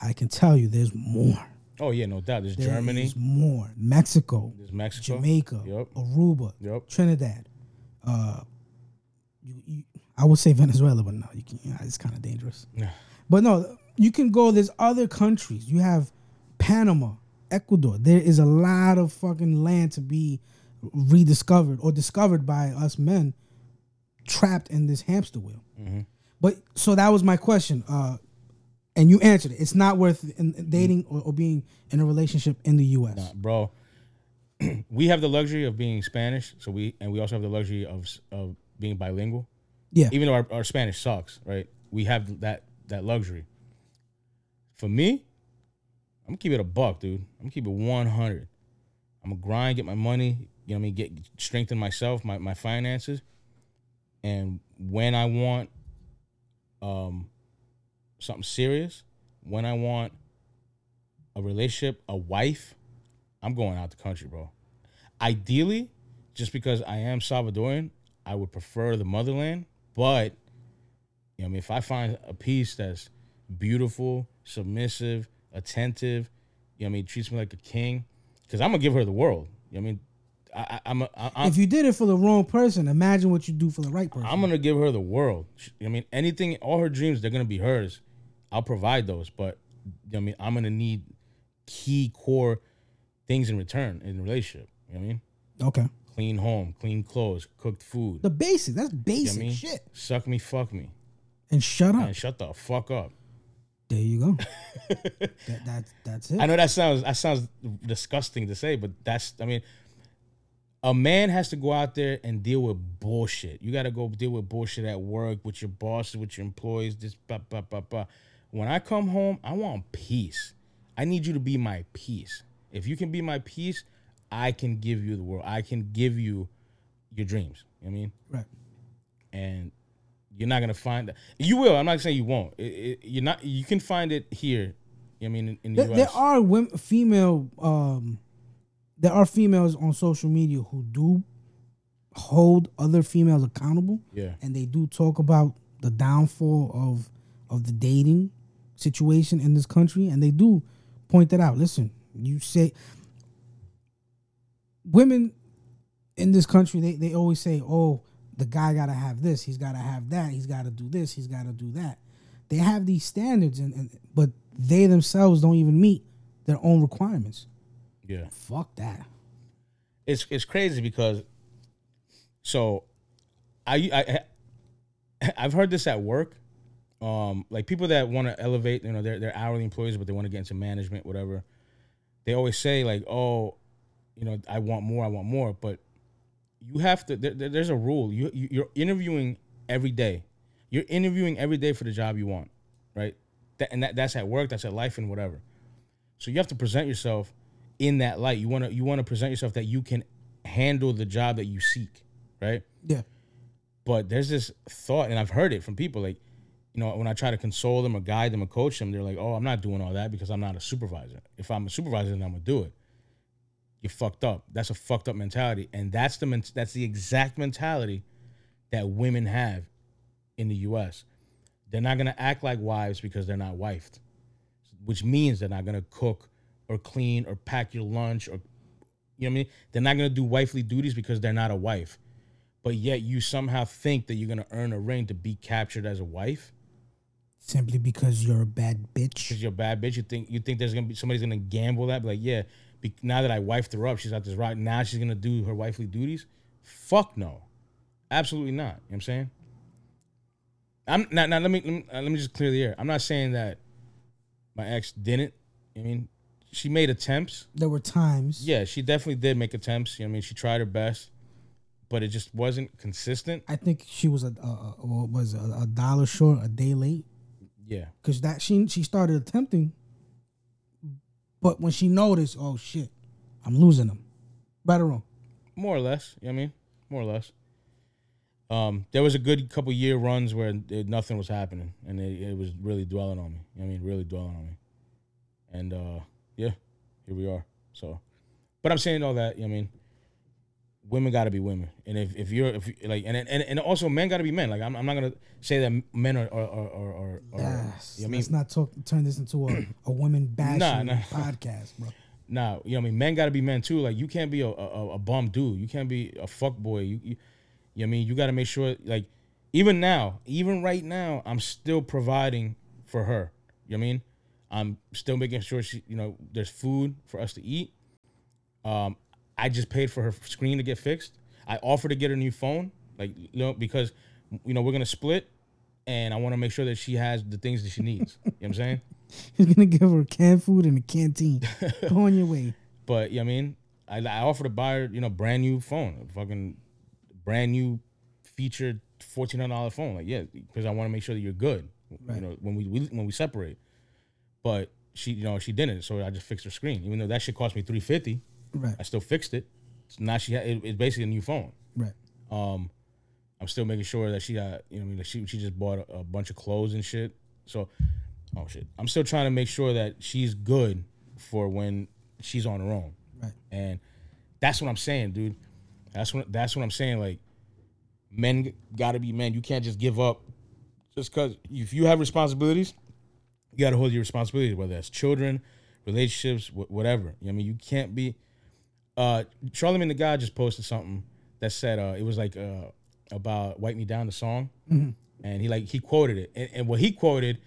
I can tell you, there's more. Oh yeah, no doubt. There's There Germany. is more. Mexico, There's Mexico. Jamaica, Yep. Aruba, Yep. Trinidad. Uh, you, you, I would say Venezuela, but no, you can. You know, it's kind of dangerous. Yeah. But no, you can go. There's other countries. You have Panama, Ecuador. There is a lot of fucking land to be rediscovered or discovered by us men trapped in this hamster wheel. Mm-hmm. But so that was my question. Uh, and you answered it. It's not worth in, in dating or, or being in a relationship in the U.S. Nah, bro. we have the luxury of being Spanish, so we and we also have the luxury of of being bilingual. Yeah. Even though our, our Spanish sucks, right? We have that that luxury. For me, I'm gonna keep it a buck, dude. I'm gonna keep it 100. I'm gonna grind, get my money. You know what I mean? Get strengthen myself, my my finances, and when I want um something serious, when I want a relationship, a wife, I'm going out the country, bro. Ideally, just because I am Salvadoran, I would prefer the motherland. But you know, I mean, if I find a piece that's beautiful, submissive, attentive, you know, I mean, treats me like a king, because I'm gonna give her the world. You know, what I mean, I, I'm, a, I'm if you did it for the wrong person, imagine what you do for the right person. I'm gonna give her the world. I mean, anything, all her dreams, they're gonna be hers. I'll provide those, but you know what I mean, I'm gonna need key core things in return in the relationship. You know what I mean? okay. Clean home, clean clothes, cooked food. The basics. That's You know basic I mean? shit. Suck me, fuck me, And shut up. and shut the fuck up. There you go. that, that, that's it. I know that sounds that sounds disgusting to say, but that's I mean, a man has to go out there and deal with bullshit. You got to go deal with bullshit at work with your bosses, with your employees. This blah blah blah blah. When I come home, I want peace. I need you to be my peace. If you can be my peace, I can give you the world. I can give you your dreams. You know what I mean? Right. and you're not gonna find that. You will. I'm not saying you won't. It, it, you're not. You can find it here. You know what I mean, in, in the There, U.S. there are women, female, um, there are females on social media who do hold other females accountable, yeah, and they do talk about the downfall of of the dating situation in this country, and they do point that out. Listen, you say women in this country, they, they always say, "Oh, the guy got to have this, he's got to have that, he's got to do this, he's got to do that." They have these standards, and, and but they themselves don't even meet their own requirements. Yeah. Fuck that. It's it's crazy because so I I I've heard this at work. Um, like people that want to elevate, you know, they're they're hourly employees, but they want to get into management, whatever. They always say like, "Oh, you know, I want more, I want more," but you have to. There, there- there's a rule. You, you you're interviewing every day. You're interviewing every day for the job you want, right? That, and that, that's at work, that's at life, and whatever. So you have to present yourself in that light. You want to you want to present yourself that you can handle the job that you seek, right? Yeah. But there's this thought, and I've heard it from people like, you know, when I try to console them or guide them or coach them, they're like, "Oh, I'm not doing all that because I'm not a supervisor. If I'm a supervisor, then I'm gonna do it." You're fucked up. That's a fucked up mentality, and that's the men- that's the exact mentality that women have in the U.S. They're not gonna act like wives because they're not wifed, which means they're not gonna cook or clean or pack your lunch or you know what I mean. They're not gonna do wifely duties because they're not a wife but yet you somehow think that you're gonna earn a ring to be captured as a wife Simply because you're a bad bitch. because you're a bad bitch. You think you think there's gonna be somebody's gonna gamble that, be like, yeah, be, now that I wifed her up, she's out this right now. She's gonna do her wifely duties. Fuck no, absolutely not. You know what I'm saying. I'm now. Now let me let me, uh, let me just clear the air. I'm not saying that my ex didn't. I mean, she made attempts. There were times. Yeah, she definitely did make attempts. You know I mean, she tried her best, but it just wasn't consistent. I think she was a, a, a was a, a dollar short a day late Yeah. because that she she started attempting, but when she noticed, oh shit, I'm losing them. Right or wrong? More or less. You know what I mean? More or less. Um, there was a good couple year runs where it, nothing was happening, and it, it was really dwelling on me. I mean, really dwelling on me. And uh, yeah, here we are. So, but I'm saying all that. You know what I mean, women got to be women, and if, if you're if like and, and and also men got to be men. Like I'm, I'm not gonna say that men are are are are. are you know I mean, Let's not talk, turn this into a, a women bashing Nah, nah. podcast, bro. Nah, you know what I mean. Men got to be men too. Like you can't be a, a, a bum dude. You can't be a fuck boy. You, you, you know what I mean. You got to make sure. Like even now, even right now, I'm still providing for her. You know what I mean. I'm still making sure she, you know, there's food for us to eat. Um, I just paid for her screen to get fixed. I offered to get her new phone, like you know, because you know we're gonna split, and I want to make sure that she has the things that she needs. you know what I'm saying? He's gonna give her canned food in the canteen. Go on your way. But you know what I mean, I, I offered to buy her, you know, brand new phone, a fucking brand new featured fourteen hundred dollar phone. Like, yeah, because I want to make sure that you're good. Right. You know, when we, we when we separate. But she, you know, she didn't, so I just fixed her screen. Even though that shit cost me three fifty, Right, I still fixed it. So now she, ha- it, it's basically a new phone. right. Um, I'm still making sure that she got, you know, I mean, she she just bought a, a bunch of clothes and shit. So, oh shit, I'm still trying to make sure that she's good for when she's on her own. Right. And that's what I'm saying, dude. That's what that's what I'm saying. Like, men got to be men. You can't just give up just because if you have responsibilities, you got to hold your responsibilities, whether that's children, relationships, wh- whatever. You know what I mean, you can't be. Uh, Charlamagne Tha God just posted something that said uh, it was like uh, about "Wipe Me Down" the song, and he like he quoted it, and, and what he quoted,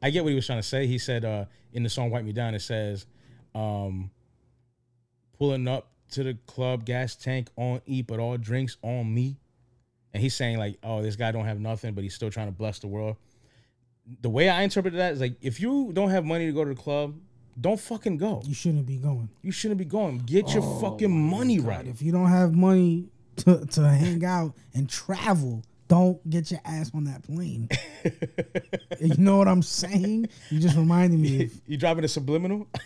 I get what he was trying to say. He said uh, in the song "Wipe Me Down," it says, um, "Pulling up to the club, gas tank on E, but all drinks on me," and he's saying like, "Oh, this guy don't have nothing, but he's still trying to bless the world." The way I interpreted that is like, if you don't have money to go to the club, don't fucking go. You shouldn't be going. You shouldn't be going. Get your oh fucking money God, right. If you don't have money to, to hang out and travel, don't get your ass on that plane. you know what I'm saying? You just reminded me. Of, you driving a subliminal?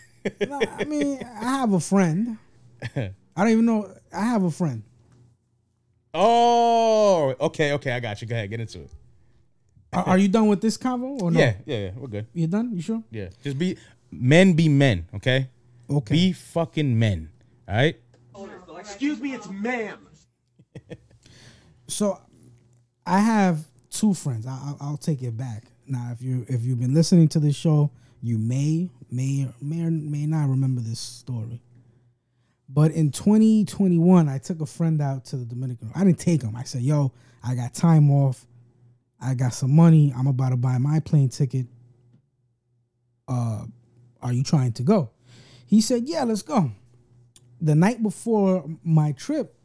No, I mean, I have a friend. I don't even know. I have a friend. oh, okay, okay. I got you. Go ahead, get into it. Are, are you done with this convo or no? Yeah, yeah, yeah. We're good. You done? You sure? Yeah, just be men. Be men. Okay. Okay. Be fucking men. All right. Excuse me, it's ma'am. so I have two friends. I, I'll, I'll take it back. Now, if you if you've been listening to this show, you may may may or may not remember this story. But in 2021, I took a friend out to the Dominican. I didn't take him. I said, "Yo, I got time off. I got some money. I'm about to buy my plane ticket. Uh, are you trying to go?" He said, "Yeah, let's go." The night before my trip,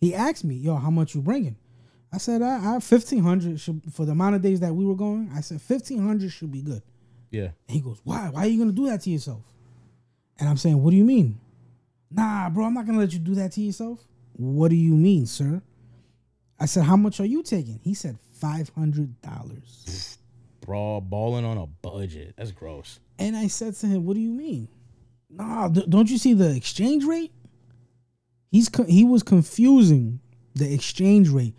he asked me, "Yo, how much you bringing?" I said, "I, I fifteen hundred should for the amount of days that we were going." I said, 1500 should be good." Yeah. And he goes, "Why? Why are you gonna do that to yourself?" And I'm saying, "What do you mean?" Nah, bro, I'm not gonna let you do that to yourself. What do you mean, sir? I said, "How much are you taking?" He said, 500 dollars." Bro, balling on a budget. That's gross. And I said to him, "What do you mean?" Nah, don't you see the exchange rate? He's co- he was confusing the exchange rate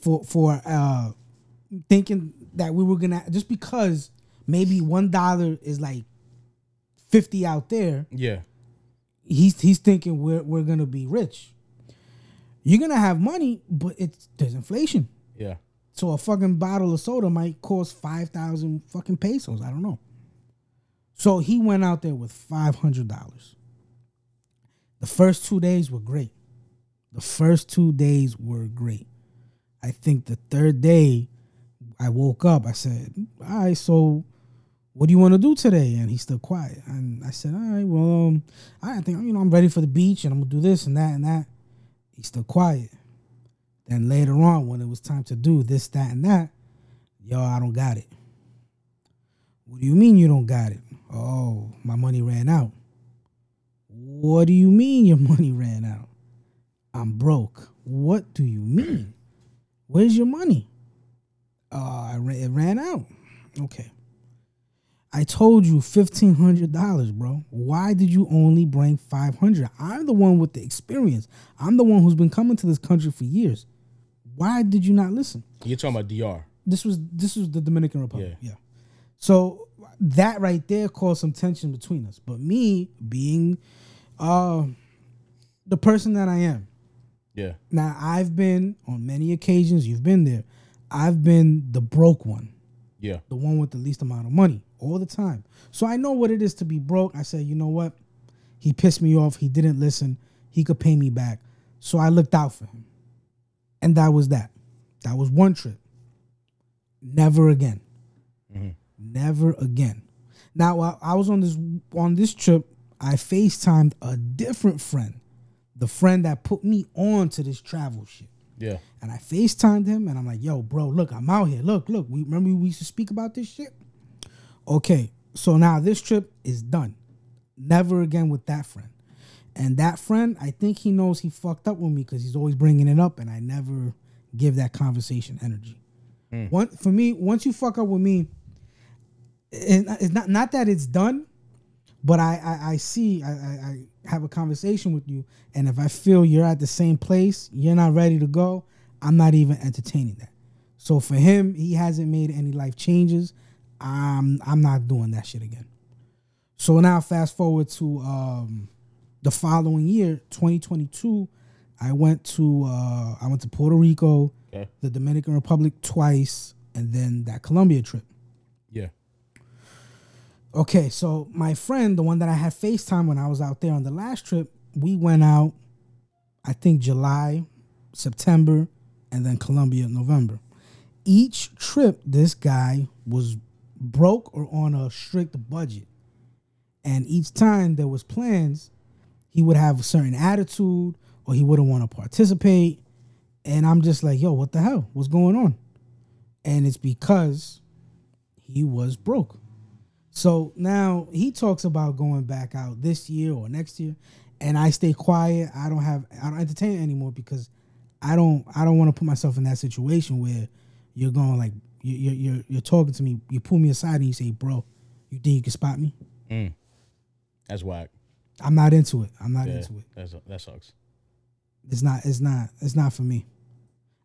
for for uh thinking that we were gonna just because maybe one dollar is like fifty out there. Yeah. He's he's thinking we're we're gonna be rich. You're gonna have money, but it's there's inflation. Yeah. So a fucking bottle of soda might cost five thousand fucking pesos. I don't know. So he went out there with five hundred dollars. The first two days were great. The first two days were great. I think the third day, I woke up. I said, "All right, so what do you want to do today?" And he's still quiet. And I said, "All right, well, um, I think you know I'm ready for the beach, and I'm gonna do this and that and that." He's still quiet. Then later on, when it was time to do this, that, and that, yo, I don't got it. What do you mean you don't got it? Oh, my money ran out. What do you mean your money ran out? I'm broke. What do you mean? Where's your money? Uh, I ra- it ran out. Okay. I told you fifteen hundred dollars, bro. Why did you only bring five hundred? I'm the one with the experience. I'm the one who's been coming to this country for years. Why did you not listen? You're talking about DR. This was this was the Dominican Republic. Yeah. Yeah. So that right there caused some tension between us. But me being uh the person that I am, Yeah. now I've been on many occasions, you've been there. I've been the broke one, Yeah. the one with the least amount of money all the time. So I know what it is to be broke. I said, you know what? He pissed me off. He didn't listen. He could pay me back. So I looked out for him. And that was that. That was one trip. Never again. Mm-hmm. Never again. Now while I was on this on this trip, I FaceTimed a different friend. The friend that put me on to this travel shit. Yeah. And I FaceTimed him and I'm like, yo, bro, look, I'm out here. Look, look. We remember we used to speak about this shit? Okay. So now this trip is done. Never again with that friend. And that friend, I think he knows he fucked up with me because he's always bringing it up, and I never give that conversation energy. One for me, once you fuck up with me, it- it's not not that it's done, but I I, I see I, I I have a conversation with you, and if I feel you're at the same place, you're not ready to go, I'm not even entertaining that. So for him, he hasn't made any life changes. I'm I'm not doing that shit again. So now fast forward to um, the following year, 2022. I went to uh, I went to Puerto Rico, Okay. the Dominican Republic twice, and then that Colombia trip. Yeah. Okay, so my friend, the one that I had FaceTime when I was out there on the last trip, we went out, I think July, September, and then Colombia, November. Each trip, this guy was broke or on a strict budget. And each time there was plans, he would have a certain attitude or he wouldn't want to participate. And I'm just like, yo, what the hell? What's going on? And it's because he was broke. So now he talks about going back out this year or next year, and I stay quiet. I don't have I don't entertain anymore because I don't I don't want to put myself in that situation where you're going like you- you're you're you're talking to me. You pull me aside and you say, "Bro, you think you can spot me?" Mm. That's whack. I'm not into it. I'm not Yeah. into it. That's, that sucks. It's not. It's not. It's not for me.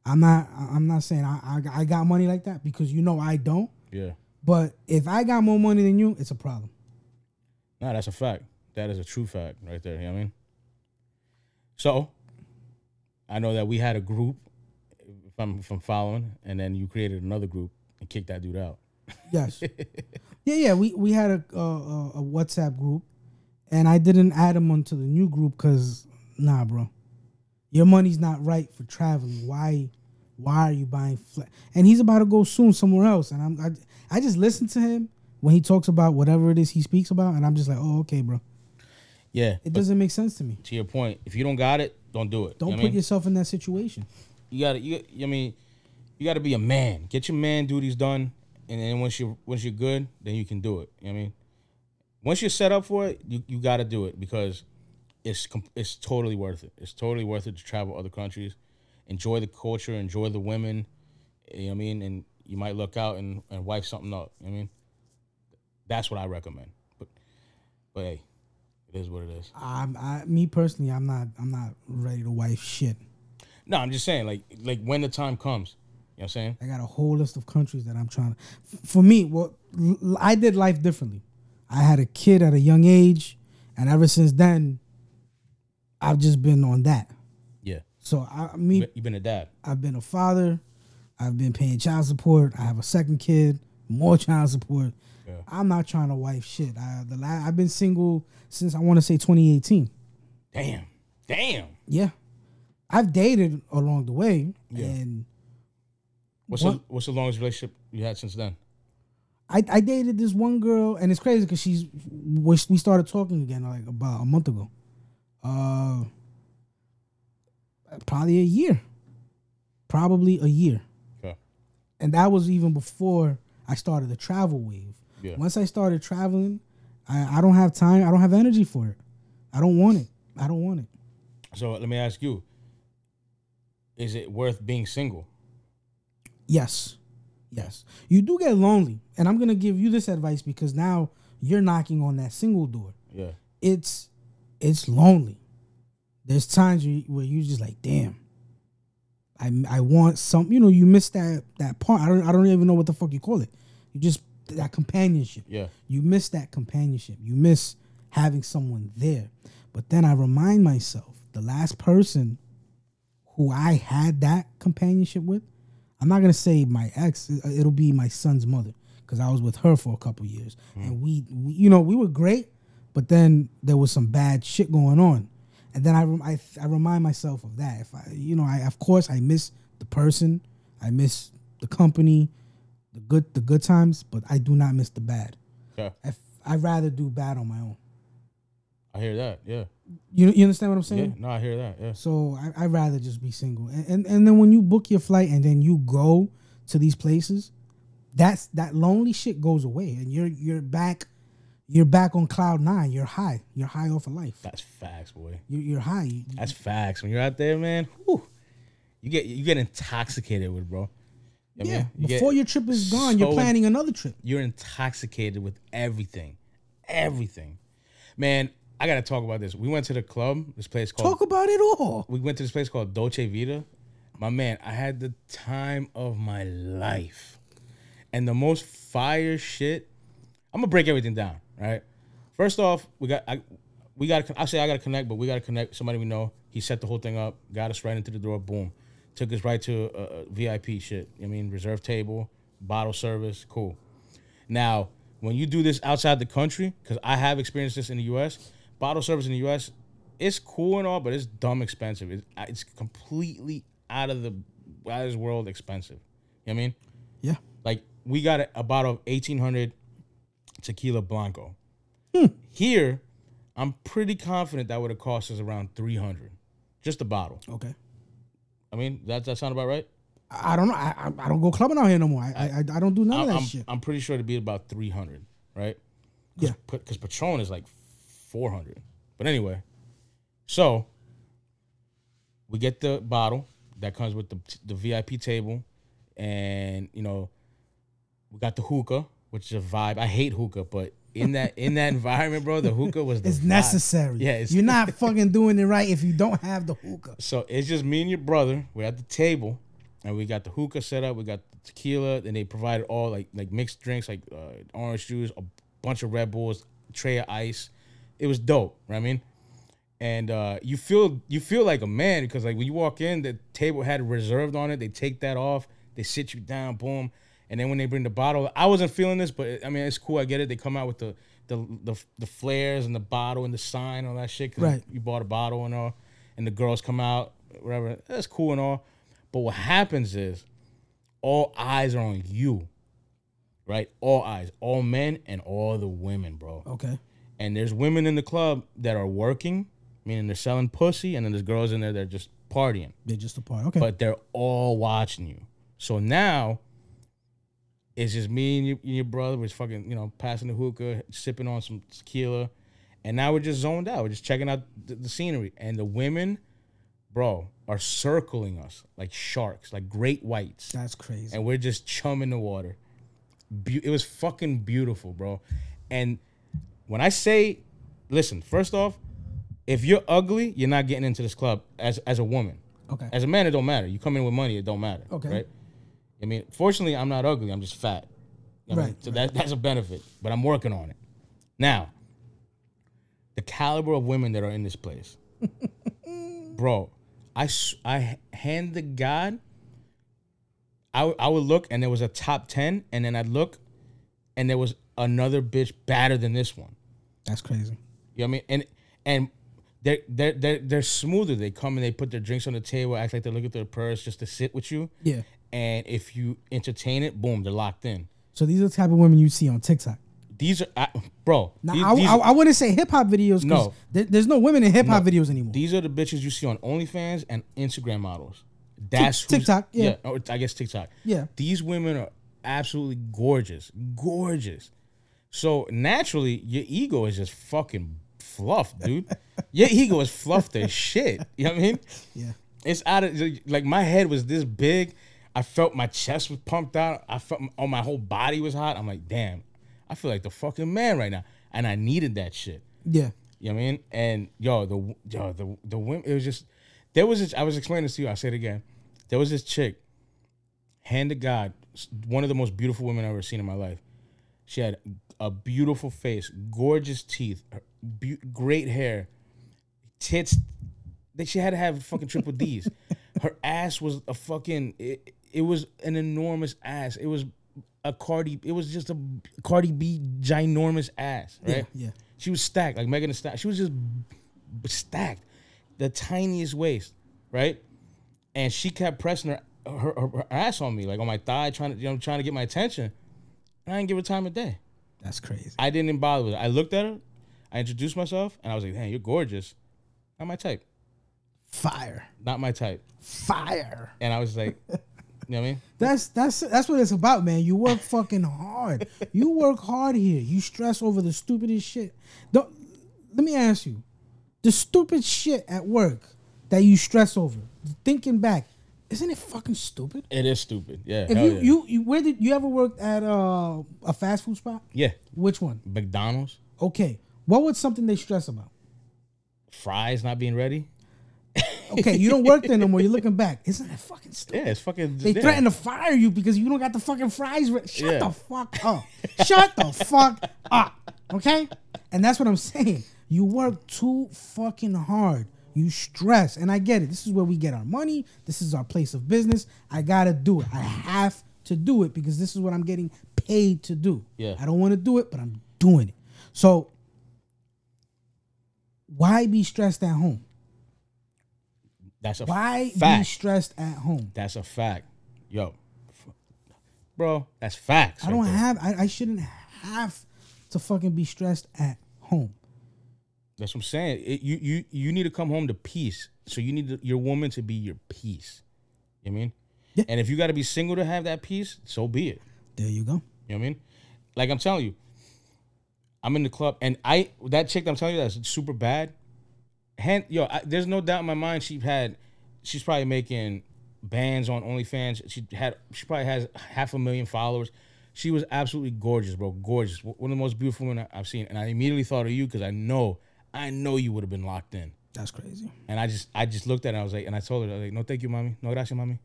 I'm not. I'm not saying I, I I got money like that because you know I don't. Yeah. But if I got more money than you, it's a problem. Nah, that's a fact. That is a true fact right there. You know what I mean? So, I know that we had a group, if I'm, if following, and then you created another group and kicked that dude out. Yes. yeah, yeah. We we had a, a a WhatsApp group, and I didn't add him onto the new group because nah, bro, your money's not right for traveling. Why? Why are you buying? And he's about to go soon somewhere else, and I'm I, I just listen to him when he talks about whatever it is he speaks about, and I'm just like, oh, okay, bro. Yeah. It doesn't make sense to me. to your point, if you don't got it, don't do it. Don't You know put I mean? yourself in that situation. you gotta you I mean you gotta be a man. Get your man duties done and then once you once you're good, then you can do it. You know what I mean? Once you're set up for it, you, you gotta do it because it's it's totally worth it. It's totally worth it to travel other countries, enjoy the culture, enjoy the women. You know what I mean? And you might look out and, and wife something up. You know what I mean? That's what I recommend. But but hey, it is what it is. I'm, I, me personally, I'm not, I'm not ready to wife shit. No, I'm just saying, like like when the time comes. You know what I'm saying? I got a whole list of countries that I'm trying to. For me, well, I did life differently. I had a kid at a young age, and ever since then, I've just been on that. Yeah. So I, me, You've been a dad. I've been a father. I've been paying child support. I have a second kid, more child support. Yeah. I'm not trying to wife shit. I, the la- I've been single since I want to say 2018. Damn. Damn. Yeah, I've dated along the way, Yeah. and What's What? the what's the longest relationship you had since then? I, I dated this one girl, and it's crazy because she's we started talking again like about a month ago. Uh, probably a year, probably a year, Okay. and that was even before I started the travel wave. Yeah. Once I started traveling, I, I don't have time. I don't have energy for it. I don't want it. I don't want it. So let me ask you: Is it worth being single? Yes. Yes. You do get lonely. And I'm going to give you this advice because now you're knocking on that single door. Yeah. It's it's lonely. There's times where, where you're just like, damn. I I want some. You know, you miss that that part. I don't I don't even know what the fuck you call it. You just that companionship. Yeah. You miss that companionship. You miss having someone there. But then I remind myself, the last person who I had that companionship with, I'm not gonna say my ex. it- It'll be my son's mother because I was with her for a couple years, hmm. and we, we, you know, we were great. But then there was some bad shit going on, and then I, I, I remind myself of that. If I, you know, I of course I miss the person, I miss the company, the good, the good times, but I do not miss the bad. Yeah. I, I'd rather do bad on my own. I hear that. Yeah. You, you understand what I'm saying? Yeah. No, I hear that. Yeah. So I, I'd rather just be single. And, and and then when you book your flight and then you go to these places, that's that lonely shit goes away and you're you're back you're back on cloud nine. You're high. You're high off of life. That's facts, boy. You're, you're high. You- That's facts. When you're out there, man, whew, you get you get intoxicated with, bro. You know what I yeah. mean? You Before your trip is gone, you're planning another trip. you're intoxicated with everything, everything. Man, I gotta talk about this. We went to the club. This place called. Talk about it all. we went to this place called Dolce Vita. My man, I had the time of my life, and the most fire shit. I'm gonna break everything down. Right. First off, we got I, we got. I say I got to connect, but we got to connect somebody we know. He set the whole thing up, got us right into the door. Boom, took us right to a, uh, VIP shit. I mean, reserve table, bottle service, cool. Now, when you do this outside the country, because I have experienced this in the U.S., bottle service in the U.S. it's cool and all, but it's dumb expensive. It's, uh, it's completely out of the out of this world expensive. You know what I mean? Yeah. Like we got a, a bottle of eighteen hundred tequila blanco. Hmm. Here, I'm pretty confident that would have cost us around three hundred, just a bottle. Okay. I mean, that that sound about right? I I don't know. I, I I don't go clubbing out here no more. I I, I don't do none of that I'm, shit. I'm pretty sure it'd be about 300, right? Yeah. Because Patron is like 400. But anyway, so we get the bottle that comes with the, the VIP table. And, you know, we got the hookah, which is a vibe. I hate hookah, but in that in that environment, bro, the hookah was the It's vibe. necessary. Yeah, it's- You're not fucking doing it right if you don't have the hookah. So it's just me and your brother. We're at the table, and we got the hookah set up. We got the tequila, and they provided all like like mixed drinks, like uh, orange juice, a bunch of Red Bulls, tray of ice. It was dope. Right? I mean, and uh, you feel you feel like a man because like when you walk in, the table had reserved on it. They take that off. They sit you down. Boom. And then when they bring the bottle, I wasn't feeling this, but I mean it's cool. I get it. They come out with the the the, the flares and the bottle and the sign, and all that shit. 'cause Right. You bought a bottle and all, and the girls come out, whatever. That's cool and all. But what happens is, all eyes are on you, right? All eyes, all men and all the women, bro. Okay. And there's women in the club that are working, meaning they're selling pussy, and then there's girls in there that are just partying They're just a part. Okay. but they're all watching you. So now it's just me and your, and your brother. We're fucking, you know, passing the hookah, sipping on some tequila, and now we're just zoned out. We're just checking out the, the scenery, and the women, bro, are circling us like sharks, like great whites, That's crazy. and we're just chumming the water. Be- it was fucking beautiful, bro. And when I say, listen, first off, if you're ugly, you're not getting into this club as as a woman. Okay. As a man, it don't matter. You come in with money, it don't matter. Okay. Right. I mean, fortunately, I'm not ugly. I'm just fat. You know what I mean? Right, So that that's a benefit, but I'm working on it. Now, the caliber of women that are in this place, bro. I I hand the God. I I would look and there was a top ten, and then I'd look, and there was another bitch badder than this one. That's crazy. You know what I mean? And and they're they're they're they're smoother. They come and they put their drinks on the table, act like they're looking at their purse just to sit with you. Yeah. And if you entertain it, boom, they're locked in. So these are the type of women you see on TikTok. These are, I, bro. Now, these, I, these, I, I wouldn't say hip hop videos. No. there- there's no women in hip hop videos anymore. these are the bitches you see on OnlyFans and Instagram models. That's who's- TikTok, yeah. or I guess TikTok. Yeah. These women are absolutely gorgeous, gorgeous. So naturally, your ego is just fucking fluffed, dude. your ego is fluffed as shit. You know what I mean? yeah. It's out of like my head was this big. I felt my chest was pumped out. I felt oh my whole body was hot. I'm like, damn, I feel like the fucking man right now, and I needed that shit. Yeah. You know what I mean? And yo, the yo the the women. It was just there was. This, I was explaining this to you. I say it again. There was this chick, hand to God, one of the most beautiful women I've ever seen in my life. She had a beautiful face, gorgeous teeth, beau- great hair, tits. That she had to have fucking triple D's. Her ass was a fucking. It, it was an enormous ass. It was a Cardi. It was just a Cardi B ginormous ass, right? Yeah. She was stacked like Megan Thee Stallion. She was just stacked, the tiniest waist, right? And she kept pressing her, her, her, her ass on me, like on my thigh, trying to you know trying to get my attention. And I didn't give her time of day. That's crazy. I didn't even bother with it. I looked at her, I introduced myself, and I was like, "Hey, you're gorgeous." Not my type. Fire. Not my type. Fire. And I was like, you know what I mean? That's that's that's what it's about, man. You work fucking hard. You work hard here. You stress over the stupidest shit. Don't let me ask you, the stupid shit at work that you stress over. Thinking back, isn't it fucking stupid? It is stupid. Yeah. If hell you, yeah. you you where did you ever worked at uh, a fast food spot? yeah. Which one? McDonald's Okay. What was something they stress about? fries not being ready. Okay, you don't work there no more. You're looking back. Isn't that fucking stupid? Yeah, it's fucking. They yeah. threaten to fire you because you don't got the fucking fries. Re- Shut Yeah. the fuck up. Shut the fuck up. Okay? And that's what I'm saying. You work too fucking hard. You stress. And I get it. This is where we get our money. This is our place of business. I gotta do it. I have to do it because this is what I'm getting paid to do. Yeah. I don't want to do it, but I'm doing it. So why be stressed at home? That's a Why be fact. stressed at home? That's a fact. Yo, bro, that's facts. I right don't there. have. I, I shouldn't have to fucking be stressed at home. That's what I'm saying. It, you you you need to come home to peace. So you need to, your woman to be your peace. You know what I mean? Yeah. And if you got to be single to have that peace, so be it. There you go. You know what I mean? Like I'm telling you, I'm in the club, and I that chick that I'm telling you that's super bad. Hand, yo, I, there's no doubt in my mind she had, she's probably making bands on OnlyFans. She had, she probably has half a million followers. She was absolutely gorgeous, bro, gorgeous. One of the most beautiful women I've seen, and I immediately thought of you because I know, I know you would have been locked in. That's crazy. And I just, I just looked at her, I was like, and I told her, I was like, no, thank you, mommy, no gracias, mommy,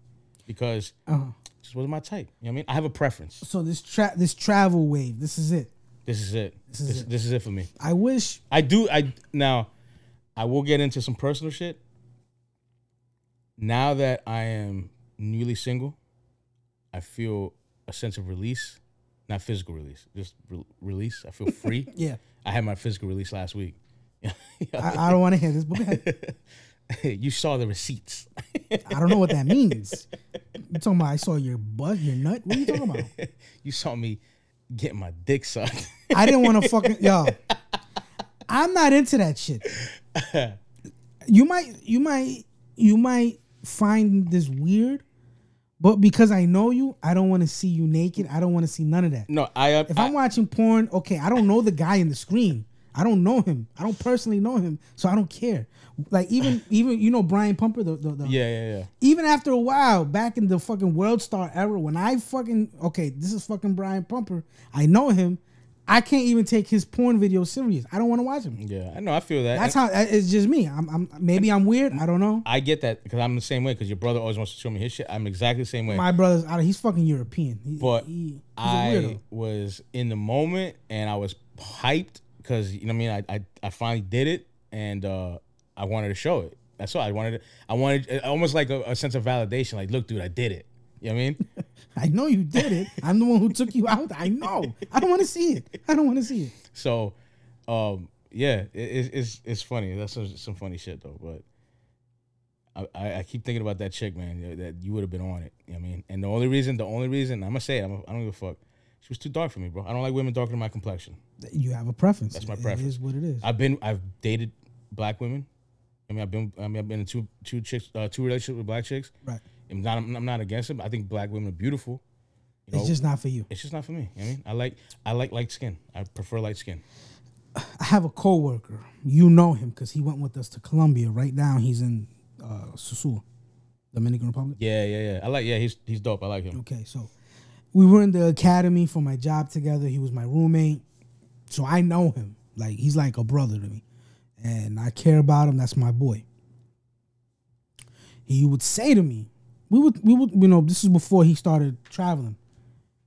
because Uh-huh. it just wasn't my type. You know what I mean? I have a preference. So this tra- this travel wave. This is it. This is it. This is this, it. this is it for me. I wish. I do. I now, I will get into some personal shit. Now that I am newly single, I feel a sense of release, not physical release, just re- release. I feel free. Yeah. I had my physical release last week. I, I don't want to hear this, but you saw the receipts. I don't know what that means. You talking about? I saw your butt, your nut. What are you talking about? you saw me getting my dick sucked. I didn't want to fucking yo. I'm not into that shit. You might, you might, you might find this weird, but because I know you, I don't want to see you naked. I don't want to see none of that. no, I. Uh, If I I'm watching porn, okay, I don't know the guy in the screen. I don't know him. I don't personally know him, so I don't care. Like even even you know Brian Pumper, the, the, the yeah, yeah, yeah. even after a while, back in the fucking World Star era, when I fucking okay, this is fucking Brian Pumper. I know him. I can't even take his porn video serious. I don't want to watch him. Yeah, I know. I feel that. That's how it's just me. I'm, I'm maybe I'm weird. I don't know. I get that because I'm the same way. Because your brother always wants to show me his shit. I'm exactly the same way. My brother's out. He's fucking European. He, but he- I was in the moment and I was hyped because you know what I mean. I, I I finally did it and uh, I wanted to show it. That's all I wanted. To, I wanted uh, almost like a, a sense of validation. Like, look, dude, I did it. You know what I mean? I know you did it. I'm the one who took you out. I know. I don't want to see it. I don't want to see it. so, um, yeah, it, it's it's it's funny. That's some, some funny shit though. But I, I, I keep thinking about that chick, man. That you would have been on it. You know what I mean? And the only reason, the only reason I'm gonna say it, I'm, I don't give a fuck. She was too dark for me, bro. I don't like women darker than my complexion. You have a preference. That's my It preference. is what it is. I've been I've dated black women. I mean I've been I mean I've been in two two chicks uh, two relationships with black chicks. right. I'm not I'm not against them. I think black women are beautiful. You know, It's just not for you. it's just not for me. You know what I mean, I like I like light skin. I prefer light skin. I have a coworker. You know him because he went with us to Colombia. Right now, he's in uh, Sosúa, Dominican Republic. Yeah, yeah, yeah. I like yeah. He's he's dope. I like him. Okay, so we were in the academy for my job together. He was my roommate, so I know him. Like he's like a brother to me, and I care about him. That's my boy. He would say to me, we would we would you know this is before he started traveling.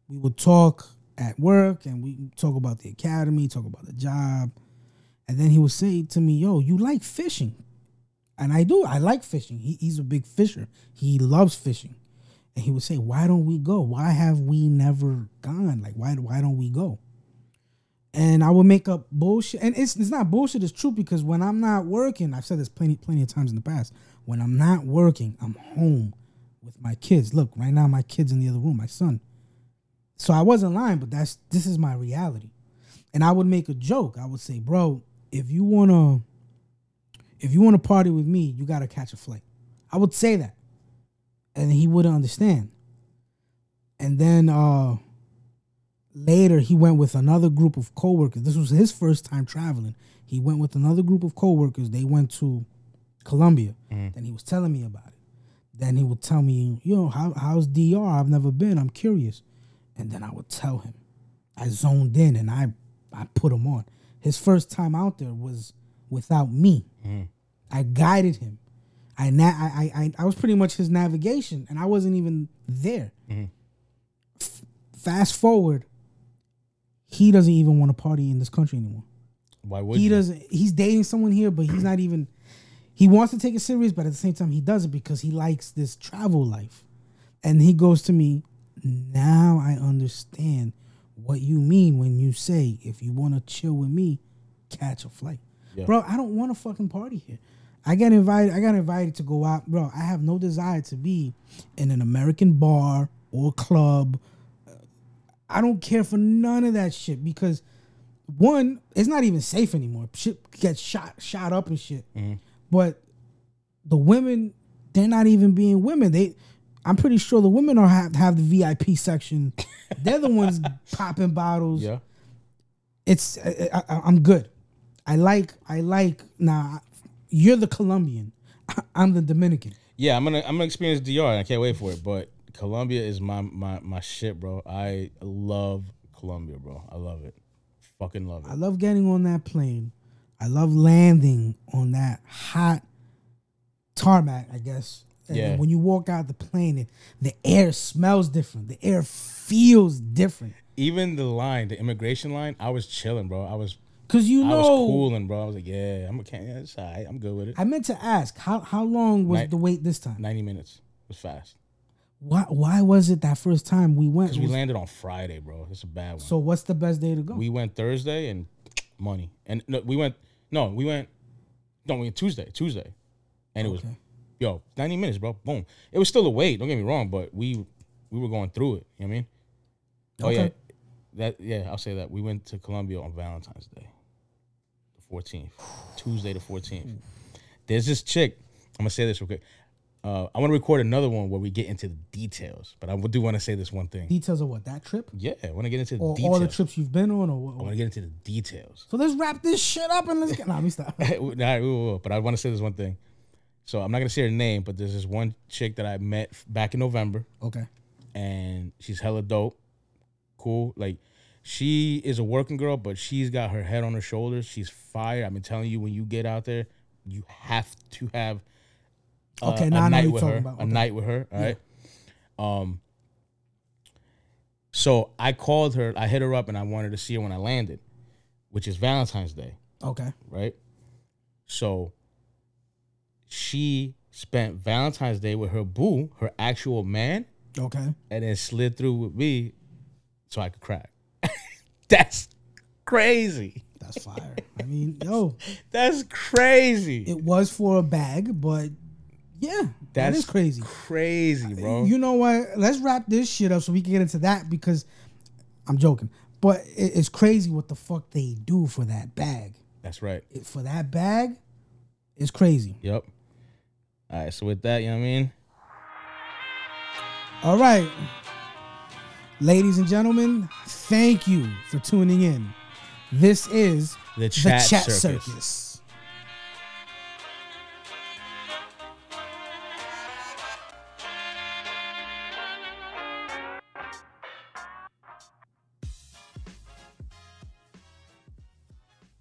We would talk at work and we talk about the academy, talk about the job, and then he would say to me, "Yo, you like fishing?" And I do. I like fishing. He, he's a big fisher. He loves fishing, and he would say, "Why don't we go? Why have we never gone? Like why why don't we go?" And I would make up bullshit, and it's it's not bullshit. It's true because when I'm not working, I've said this plenty plenty of times in the past. When I'm not working, I'm home with my kids. Look, right now my kid's in the other room, my son. So I wasn't lying, but that's this is my reality. And I would make a joke. I would say, "Bro, if you wanna, if you wanna party with me, you gotta catch a flight." I would say that, and he wouldn't understand. And then uh later he went with another group of coworkers. This was his first time traveling. He went with another group of coworkers. They went to Colombia. Then he was telling me about it. Then he would tell me, "Yo, how, how's DR? I've never been. I'm curious." And then I would tell him. I zoned in and I I put him on. His first time out there was without me. I guided him. I, na- I I I I was pretty much his navigation, and I wasn't even there. Mm-hmm. F- fast forward, he doesn't even want to party in this country anymore. Why would he you? doesn't. He's dating someone here, but he's not even. He wants to take it serious, but at the same time, he doesn't because he likes this travel life. And he goes to me, now I understand what you mean when you say if you want to chill with me, catch a flight. Yeah. Bro, I don't want to fucking party here. I got invited. I got invited to go out, bro. I have no desire to be in an American bar or club. I don't care for none of that shit because one, it's not even safe anymore. Shit gets shot shot up and shit. Mm-hmm. But the women, they're not even being women. They, I'm pretty sure the women are have, have the VIP section. they're the ones popping bottles. Yeah. It's I, I, I'm good. I like I like now. You're the Colombian. I'm the Dominican. Yeah, I'm gonna I'm gonna experience DR. I can't wait for it. But Colombia is my my my shit, bro. I love Colombia, bro. I love it. Fucking love it. I love getting on that plane. I love landing on that hot tarmac, I guess. And Yeah. when you walk out the plane, it, the air smells different. The air feels different. Even the line, the immigration line, I was chilling, bro. I was Cause you know, I was cooling, bro. I was like, yeah, I'm okay. Yeah, it's all right. I'm good with it. I meant to ask how how long was Night- the wait this time? Ninety minutes. It was fast. Why why was it that first time we went? Because we was- landed on Friday, bro. It's a bad one. so what's the best day to go? we went Thursday and money. And no, we went no, we went no, we went Tuesday. Tuesday. And it was Okay. yo, 90 minutes, bro. Boom. It was still a wait, don't get me wrong, but we we were going through it. You know what I mean? Oh yeah. That yeah, I'll say that. We went to Colombia on Valentine's Day. The 14th. Tuesday the 14th. There's this chick. I'm gonna say this real quick. Uh, I want to record another one where we get into the details, but I do want to say this one thing. Details of what that trip Yeah, I want to get into the or details. all the trips you've been on, or what? I want to get into the details. So let's wrap this shit up and let's get. Nah, let me stop. nah, we will, but I want to say this one thing. So I'm not gonna say her name, but there's this one chick that I met back in November, Okay. and she's hella dope, cool. Like she is a working girl, but she's got her head on her shoulders. She's fire. I've been telling you when you get out there, you have to have uh, Okay, a now know night with her, about. a Okay. night with her. All right. Um. So I called her. I hit her up, and I wanted to see her when I landed, which is Valentine's Day Okay. right? So she spent Valentine's Day with her boo, her actual man, Okay. and then slid through with me so I could crack. That's crazy. That's fire. I mean, yo, That's crazy. it was for a bag, but yeah, that That's crazy. Crazy, uh, bro. You know what? Let's wrap this shit up so we can get into that because I'm joking, but it's crazy what the fuck they do for that bag. That's right. For that bag, it's crazy. Yep. All right. So with that, you know what I mean? All right, ladies and gentlemen, thank you for tuning in. This is The chat, the Chat circus. Circus.